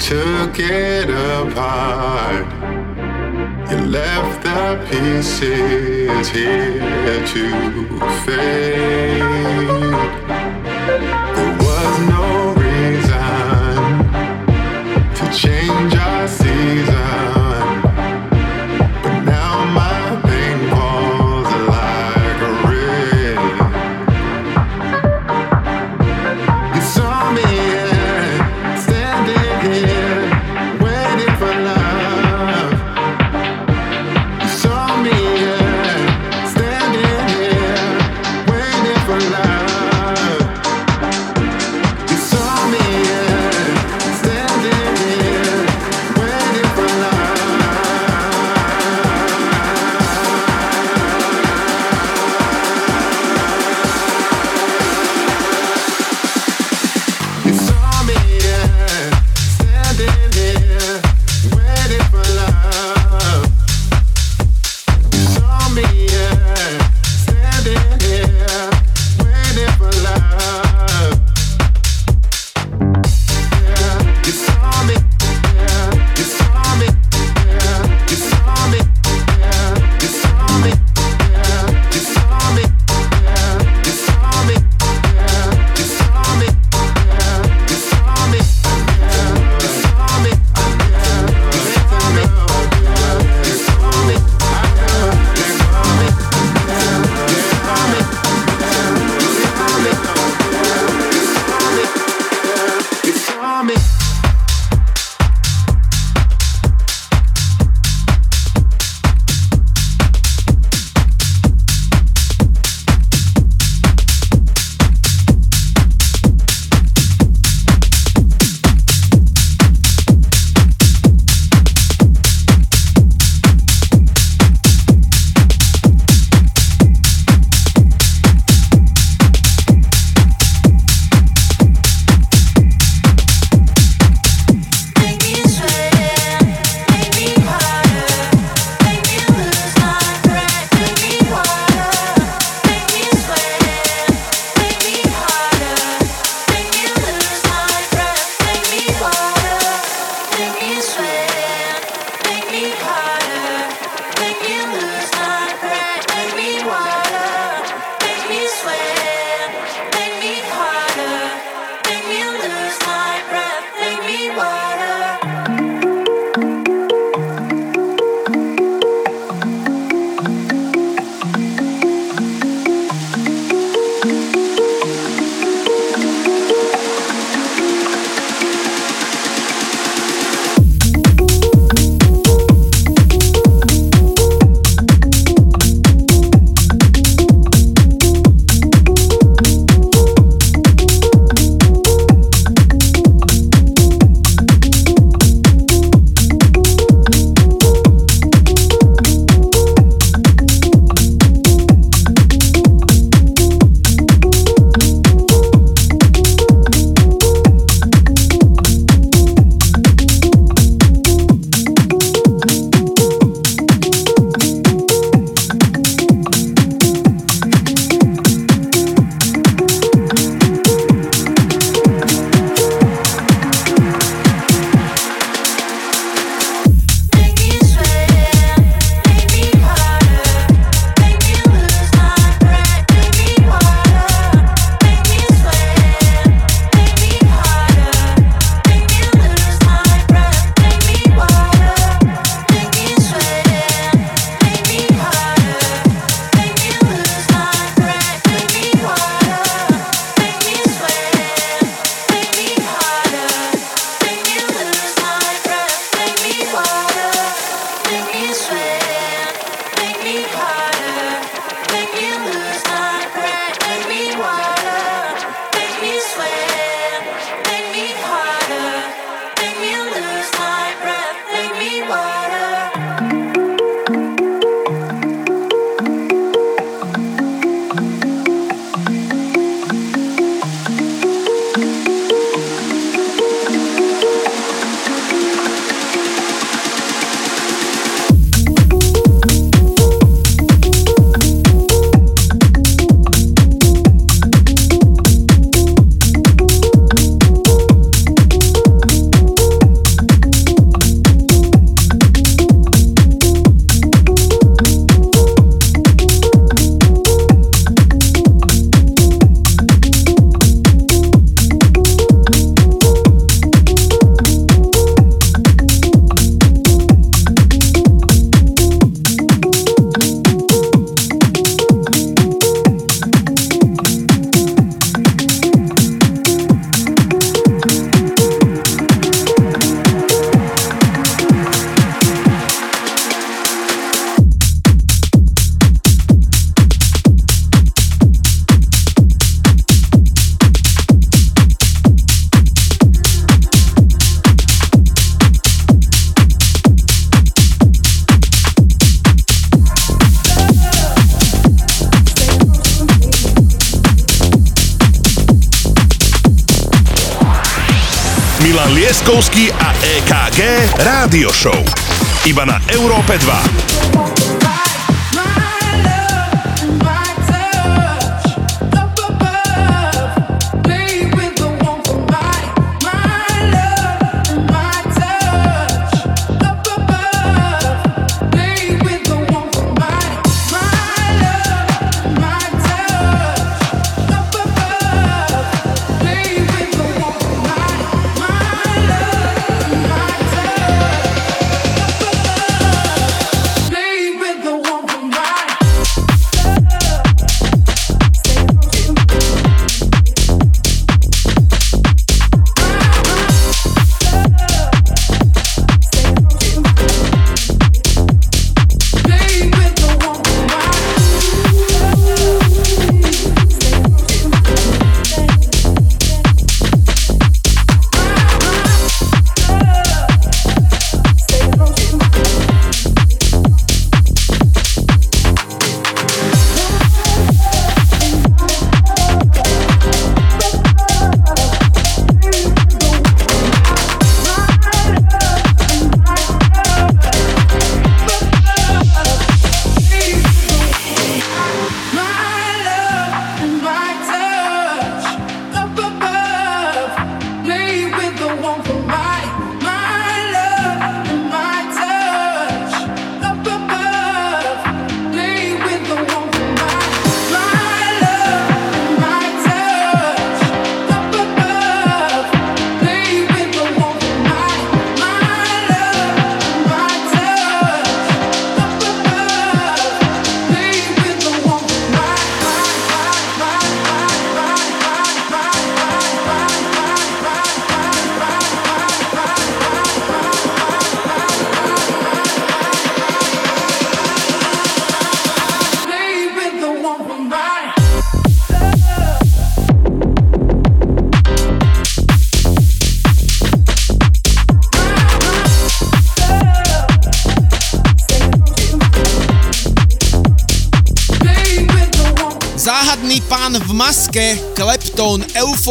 took it apart. You left the pieces here to fade. There was no reason to change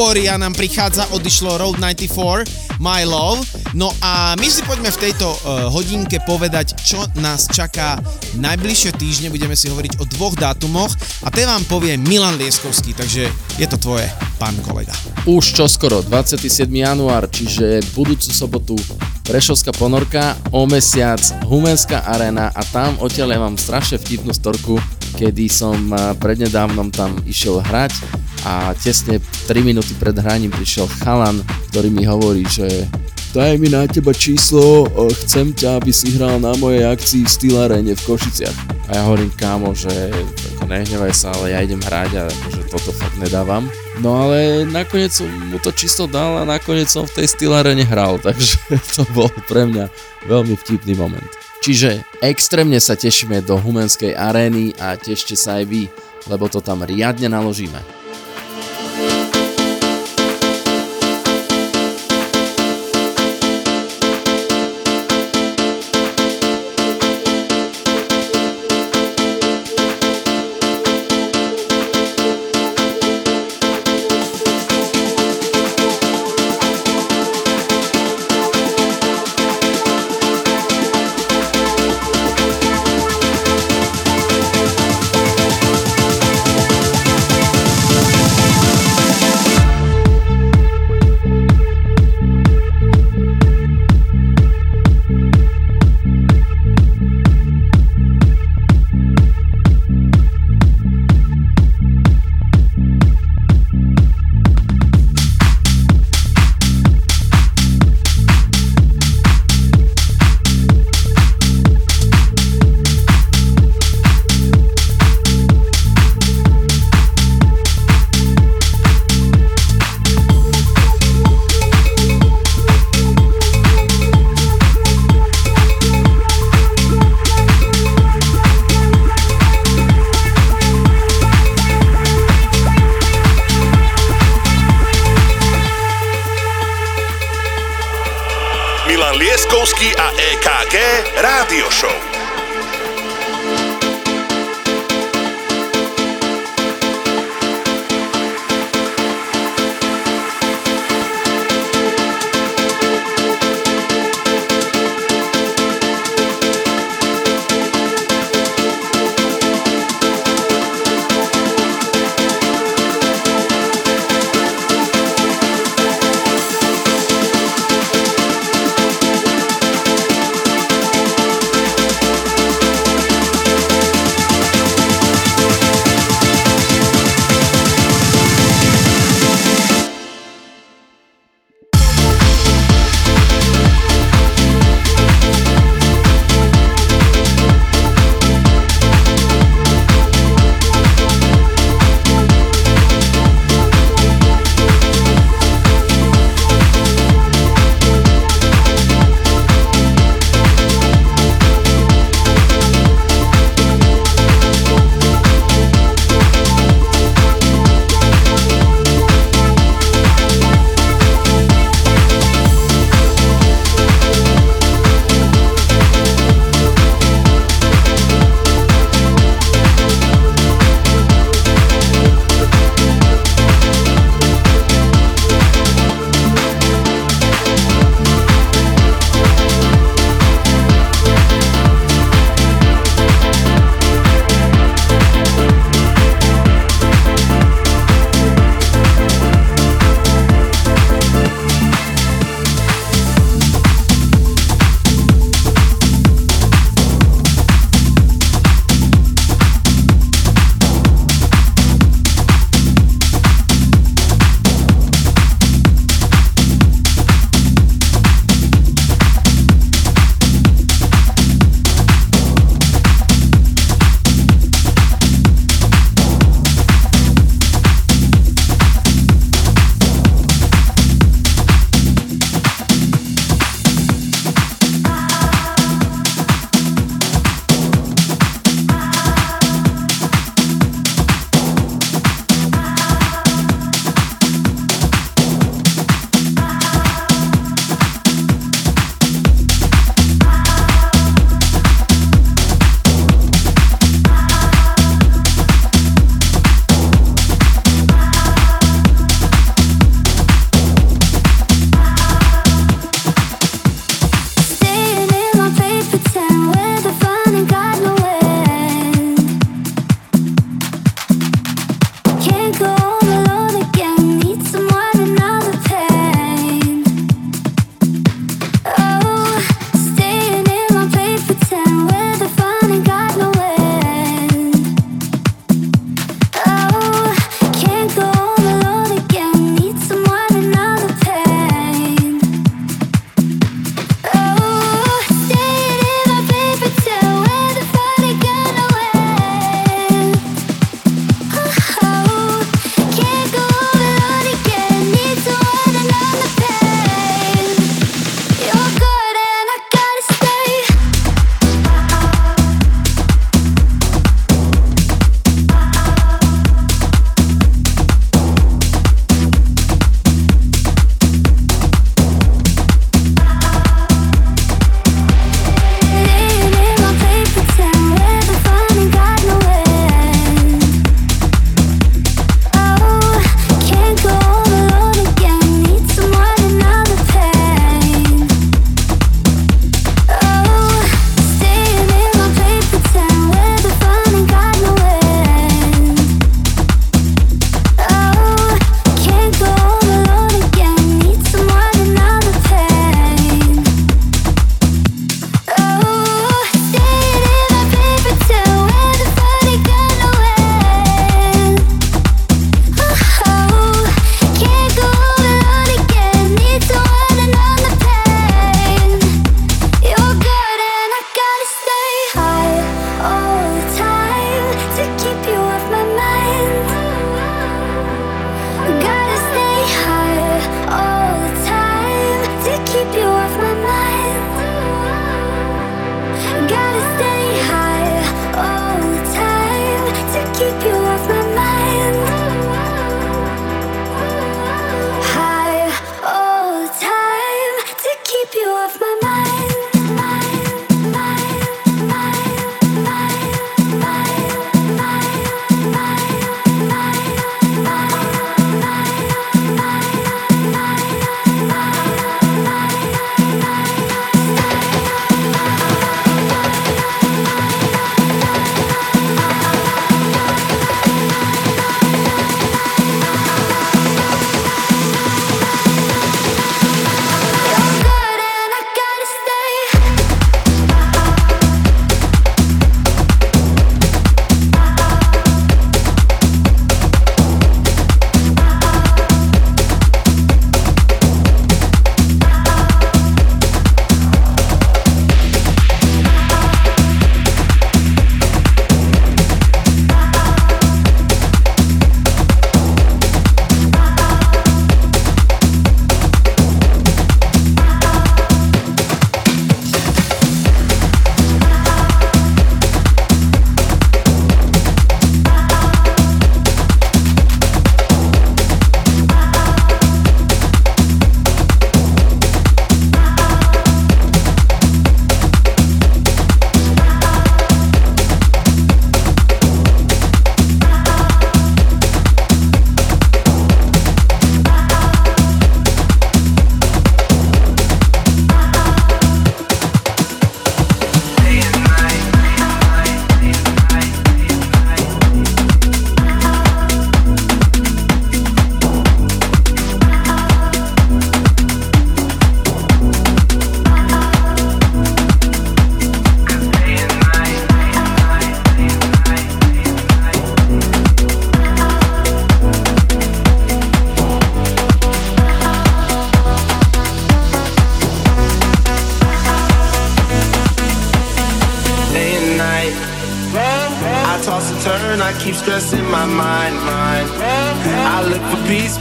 Euphoria nám prichádza, odišlo Road 94, My Love. No a my si poďme v tejto uh, hodinke povedať, čo nás čaká najbližšie týždne. Budeme si hovoriť o dvoch dátumoch a tie vám povie Milan Lieskovský, takže je to tvoje, pán kolega. Už čoskoro, 27. január, čiže budúcu sobotu Prešovská ponorka, o mesiac Humenská arena a tam odtiaľ ja mám strašne vtipnú storku, kedy som eh, prednedávnom tam išiel hrať a tesne 3 minúty pred hraním prišiel chalan, ktorý mi hovorí, že daj mi na teba číslo, chcem ťa, aby si hral na mojej akcii v Steel v Košiciach. A ja hovorím, kámo, že ako nehnevaj sa, ale ja idem hrať a akože toto fakt nedávam. No ale nakoniec som mu to číslo dal a nakoniec som v tej Steel Arene hral, takže to bol pre mňa veľmi vtipný moment. Čiže extrémne sa tešíme do Humenskej arény a tešte sa aj vy, lebo to tam riadne naložíme.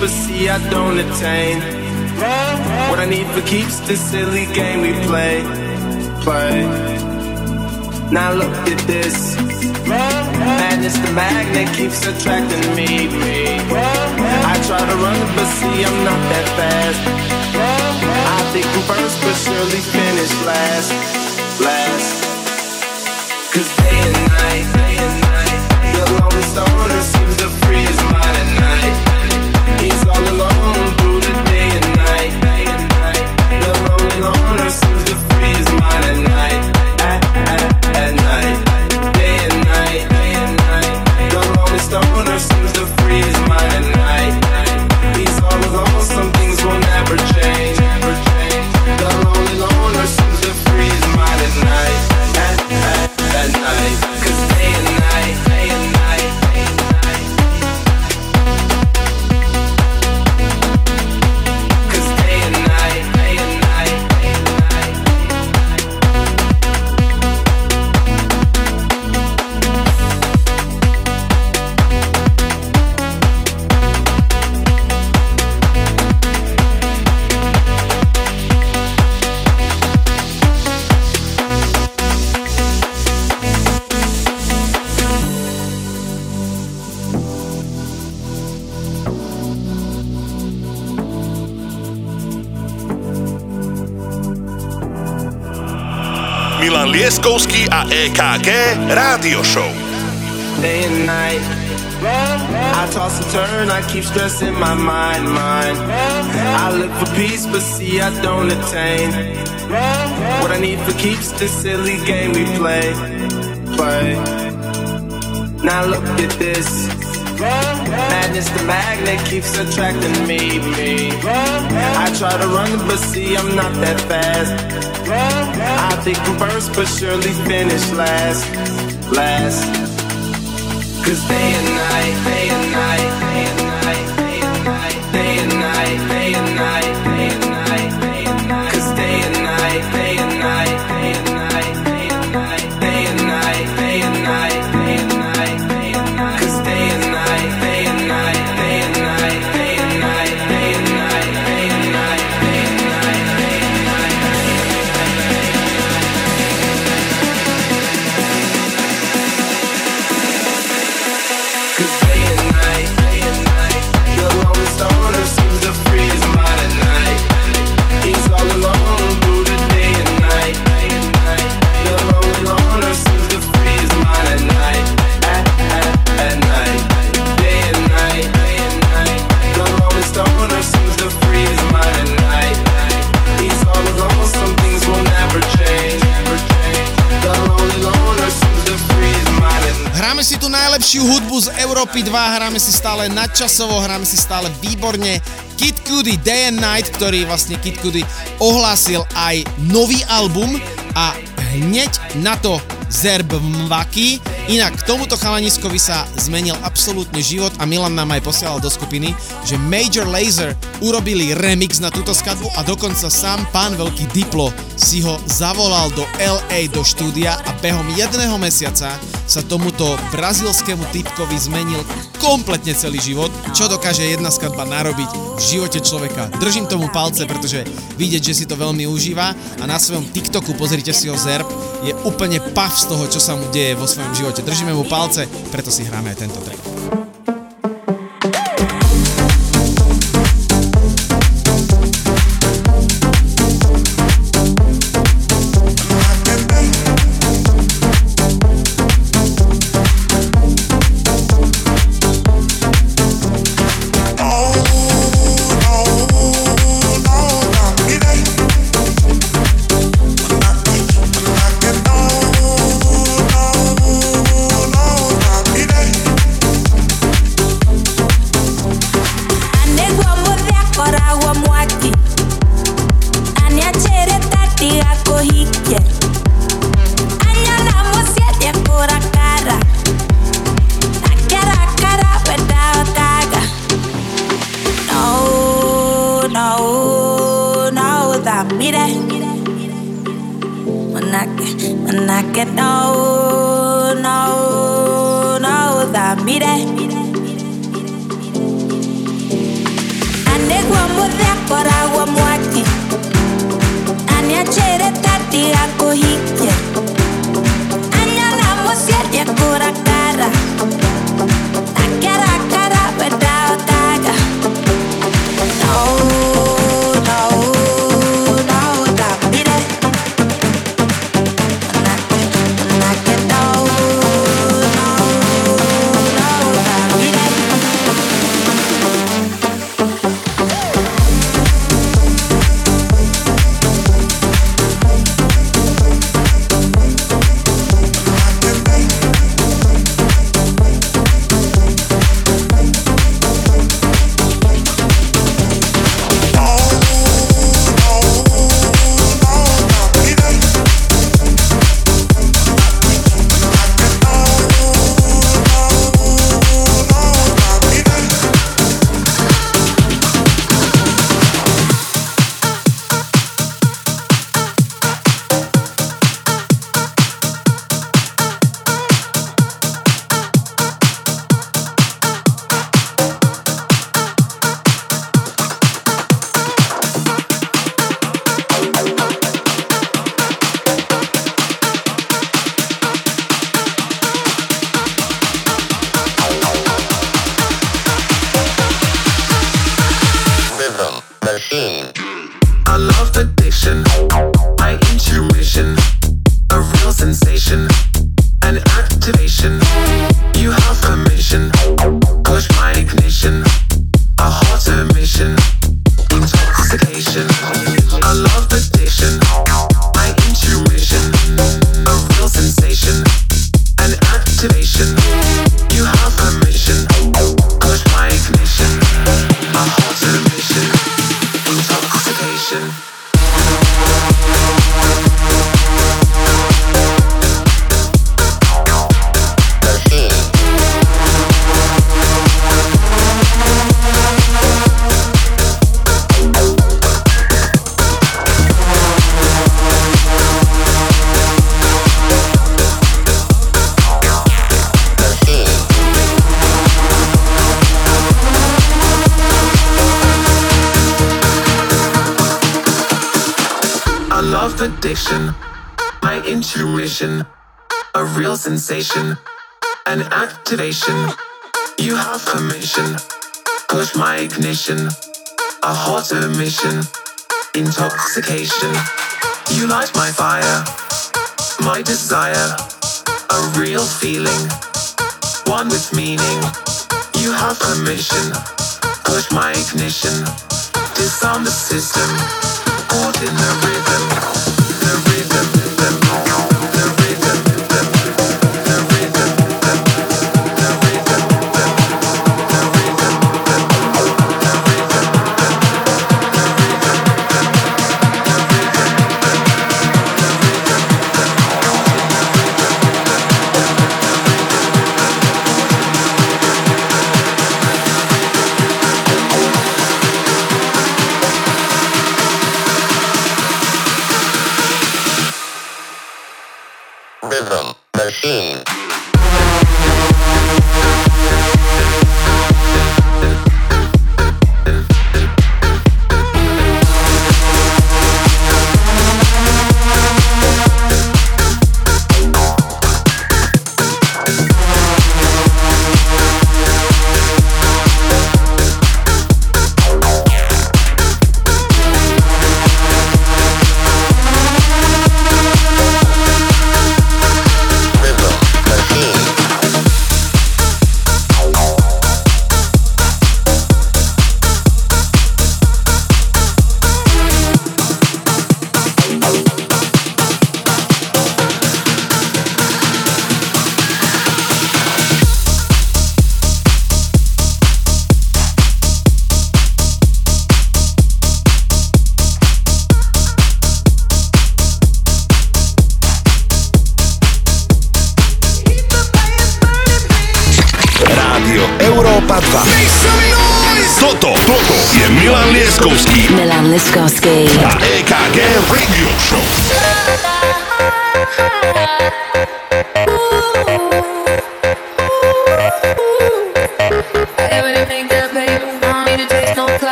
But see I don't attain. What I need for keeps the silly game we play, play. Now look at this. Madness, the magnet keeps attracting me, me. I try to run, but see I'm not that fast. I think I'm first, but surely finish last, last. Cause day and night, day and night, the lonely stoner seems to free his at night. He's all alone through the day and night, day and night. The Lieskovský a EKG Rádio Show. day and night. I toss and turn, I keep stressing my mind, mind. I look for peace, but see I don't attain. What I need for keeps the silly game we play, play. Now look at this. Madness, the magnet keeps attracting me, me. I try to run, but see I'm not that fast. I think I'm first, but surely finish last, last. Cause day and night, day and night, day and night, Európy 2, hráme si stále nadčasovo, hráme si stále výborne. Kid Cudi Day and Night, ktorý vlastne Kid Cudi ohlásil aj nový album a hneď na to Zerb Mvaki. Inak tomuto chalaniskovi sa zmenil absolútne život a Milan nám aj posielal do skupiny, že Major Lazer urobili remix na túto skladbu a dokonca sám pán veľký Diplo si ho zavolal do LA do štúdia a behom jedného mesiaca sa tomuto brazilskému typkovi zmenil kompletne celý život, čo dokáže jedna skladba narobiť v živote človeka. Držím tomu palce, pretože vidieť, že si to veľmi užíva a na svojom TikToku, pozrite si ho Zerb, je úplne pav z toho, čo sa mu deje vo svojom živote. Držíme mu palce, preto si hráme aj tento track.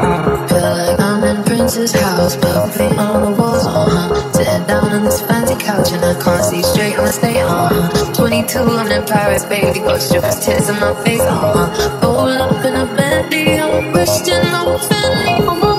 Feel like I'm in Prince's house, but feet on the walls, uh-huh. Sitting down on this fancy couch and I can't see straight on the state, uh-huh. 22, I'm in Paris, baby, got strippers, tears in my face, uh-huh. Roll up in a bed, I'm a Christian, I'm a Finley,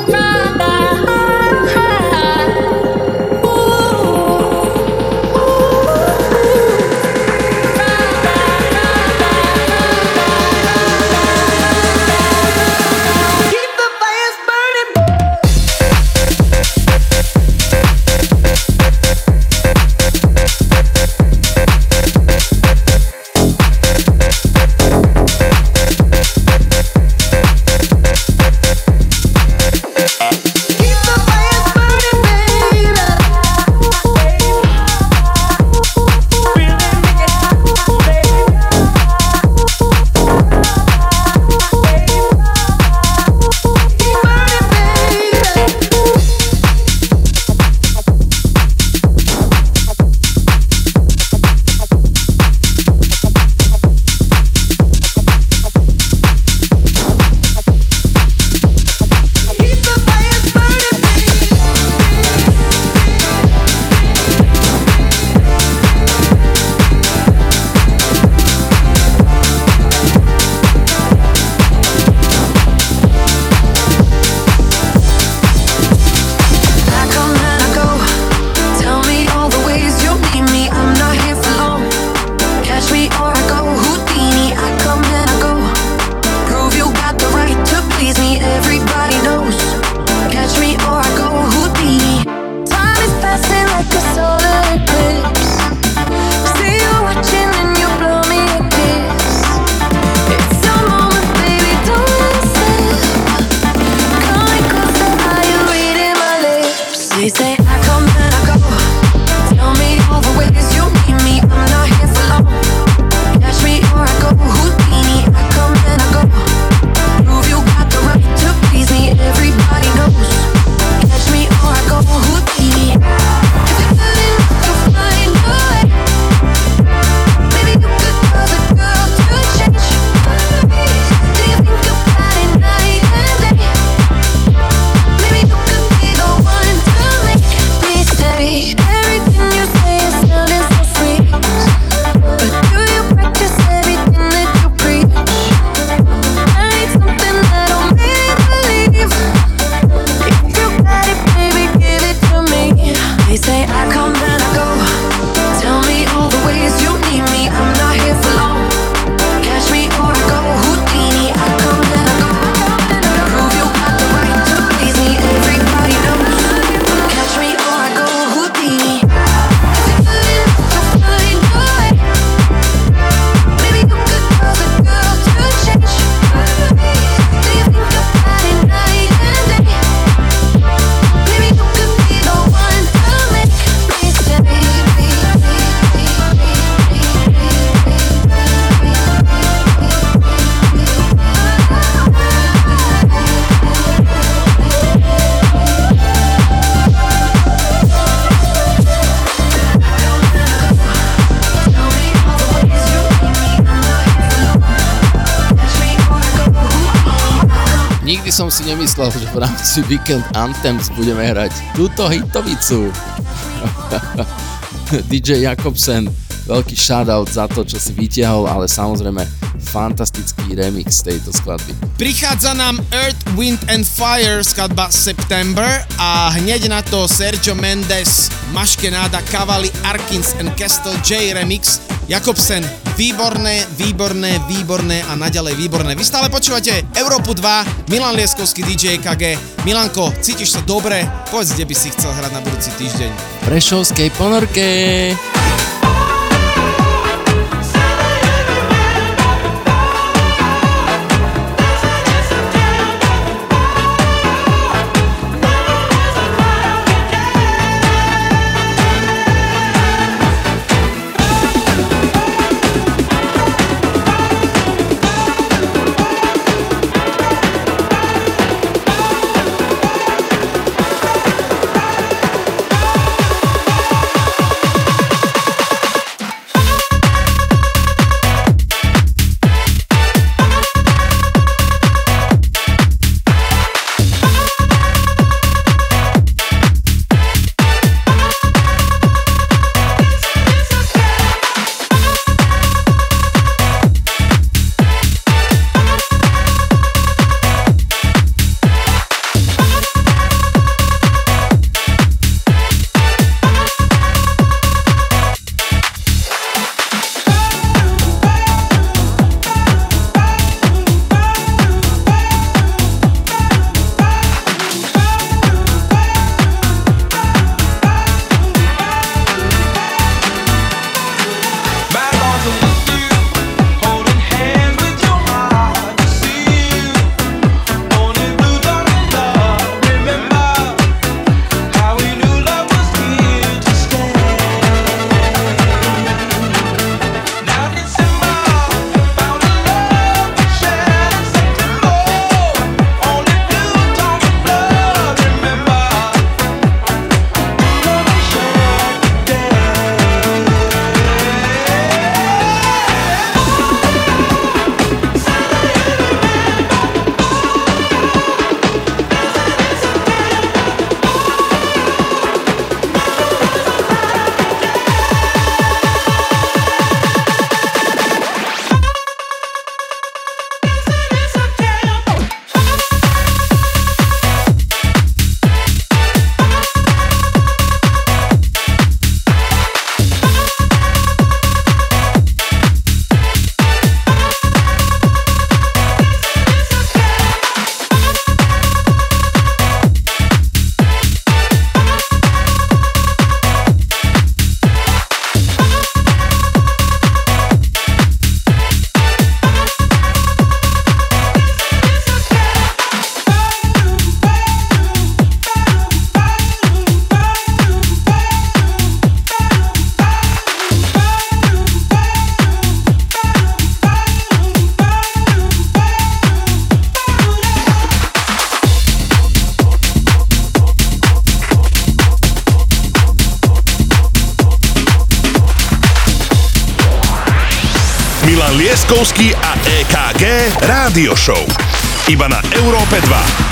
rámci Weekend Anthems budeme hrať túto hitovicu. DJ Jakobsen, veľký shoutout za to, čo si vytiahol, ale samozrejme fantastický remix tejto skladby. Prichádza nám Earth, Wind and Fire skladba September a hneď na to Sergio Mendes, Maškenáda, Cavalli, Arkins and Castle J remix. Jakobsen, výborné, výborné, výborné a naďalej výborné. Vy stále počúvate Európu 2, Milan Lieskovský DJ KG. Milanko, cítiš sa dobre? Povedz, kde by si chcel hrať na budúci týždeň. Prešovskej ponorke. Milan Lieskovský a EKG Rádio Show. Iba na Európe 2.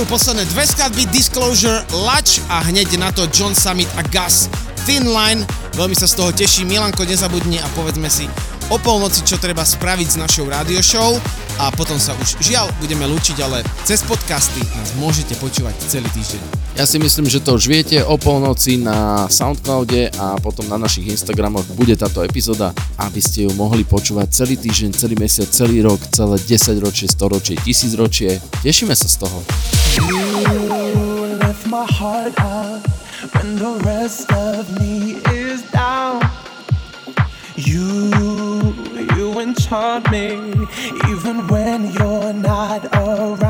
majú posledné dve skladby Disclosure, Lač a hneď na to John Summit a Gus Thin Line. Veľmi sa z toho teší. Milanko, nezabudni a povedzme si o polnoci, čo treba spraviť s našou rádio show a potom sa už žiaľ budeme lúčiť, ale cez podcasty nás môžete počúvať celý týždeň. Ja si myslím, že to už viete o polnoci na Soundcloude a potom na našich Instagramoch bude táto epizóda, aby ste ju mohli počúvať celý týždeň, celý mesiac, celý rok, celé 10 ročie, 100 ročie, 1000 ročie. Tešíme sa z toho. You left my heart up when the rest of me is down. You, you enchant me even when you're not around.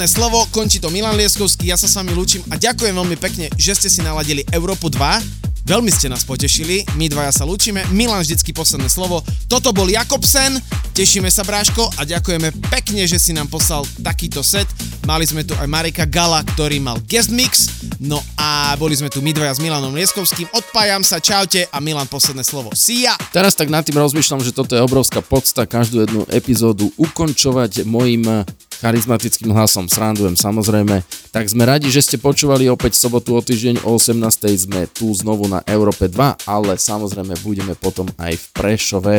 Predposledné slovo, končí to Milan Lieskovský, ja sa s vami lúčim a ďakujem veľmi pekne, že ste si naladili Európu 2. Veľmi ste nás potešili, my dvaja sa lúčime, Milan vždycky posledné slovo. Toto bol Jakobsen, tešíme sa Bráško a ďakujeme pekne, že si nám poslal takýto set. Mali sme tu aj Mareka Gala, ktorý mal guest mix, no a boli sme tu my dvaja s Milanom Lieskovským. Odpájam sa, čaute a Milan posledné slovo. See ya! Teraz tak nad tým rozmýšľam, že toto je obrovská podsta každú jednu epizódu ukončovať mojim charizmatickým hlasom. Srandujem samozrejme. Tak sme radi, že ste počúvali opäť sobotu o týždeň o 18. sme tu znovu na Európe 2, ale samozrejme budeme potom aj v Prešove,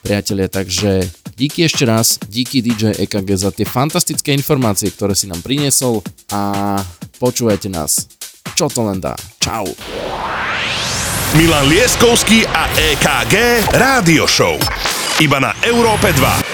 priatelia, takže díky ešte raz, díky DJ EKG za tie fantastické informácie, ktoré si nám priniesol a počúvajte nás, čo to len dá. Čau. Milan Lieskovský a EKG Rádio Show. Iba na Európe 2. I got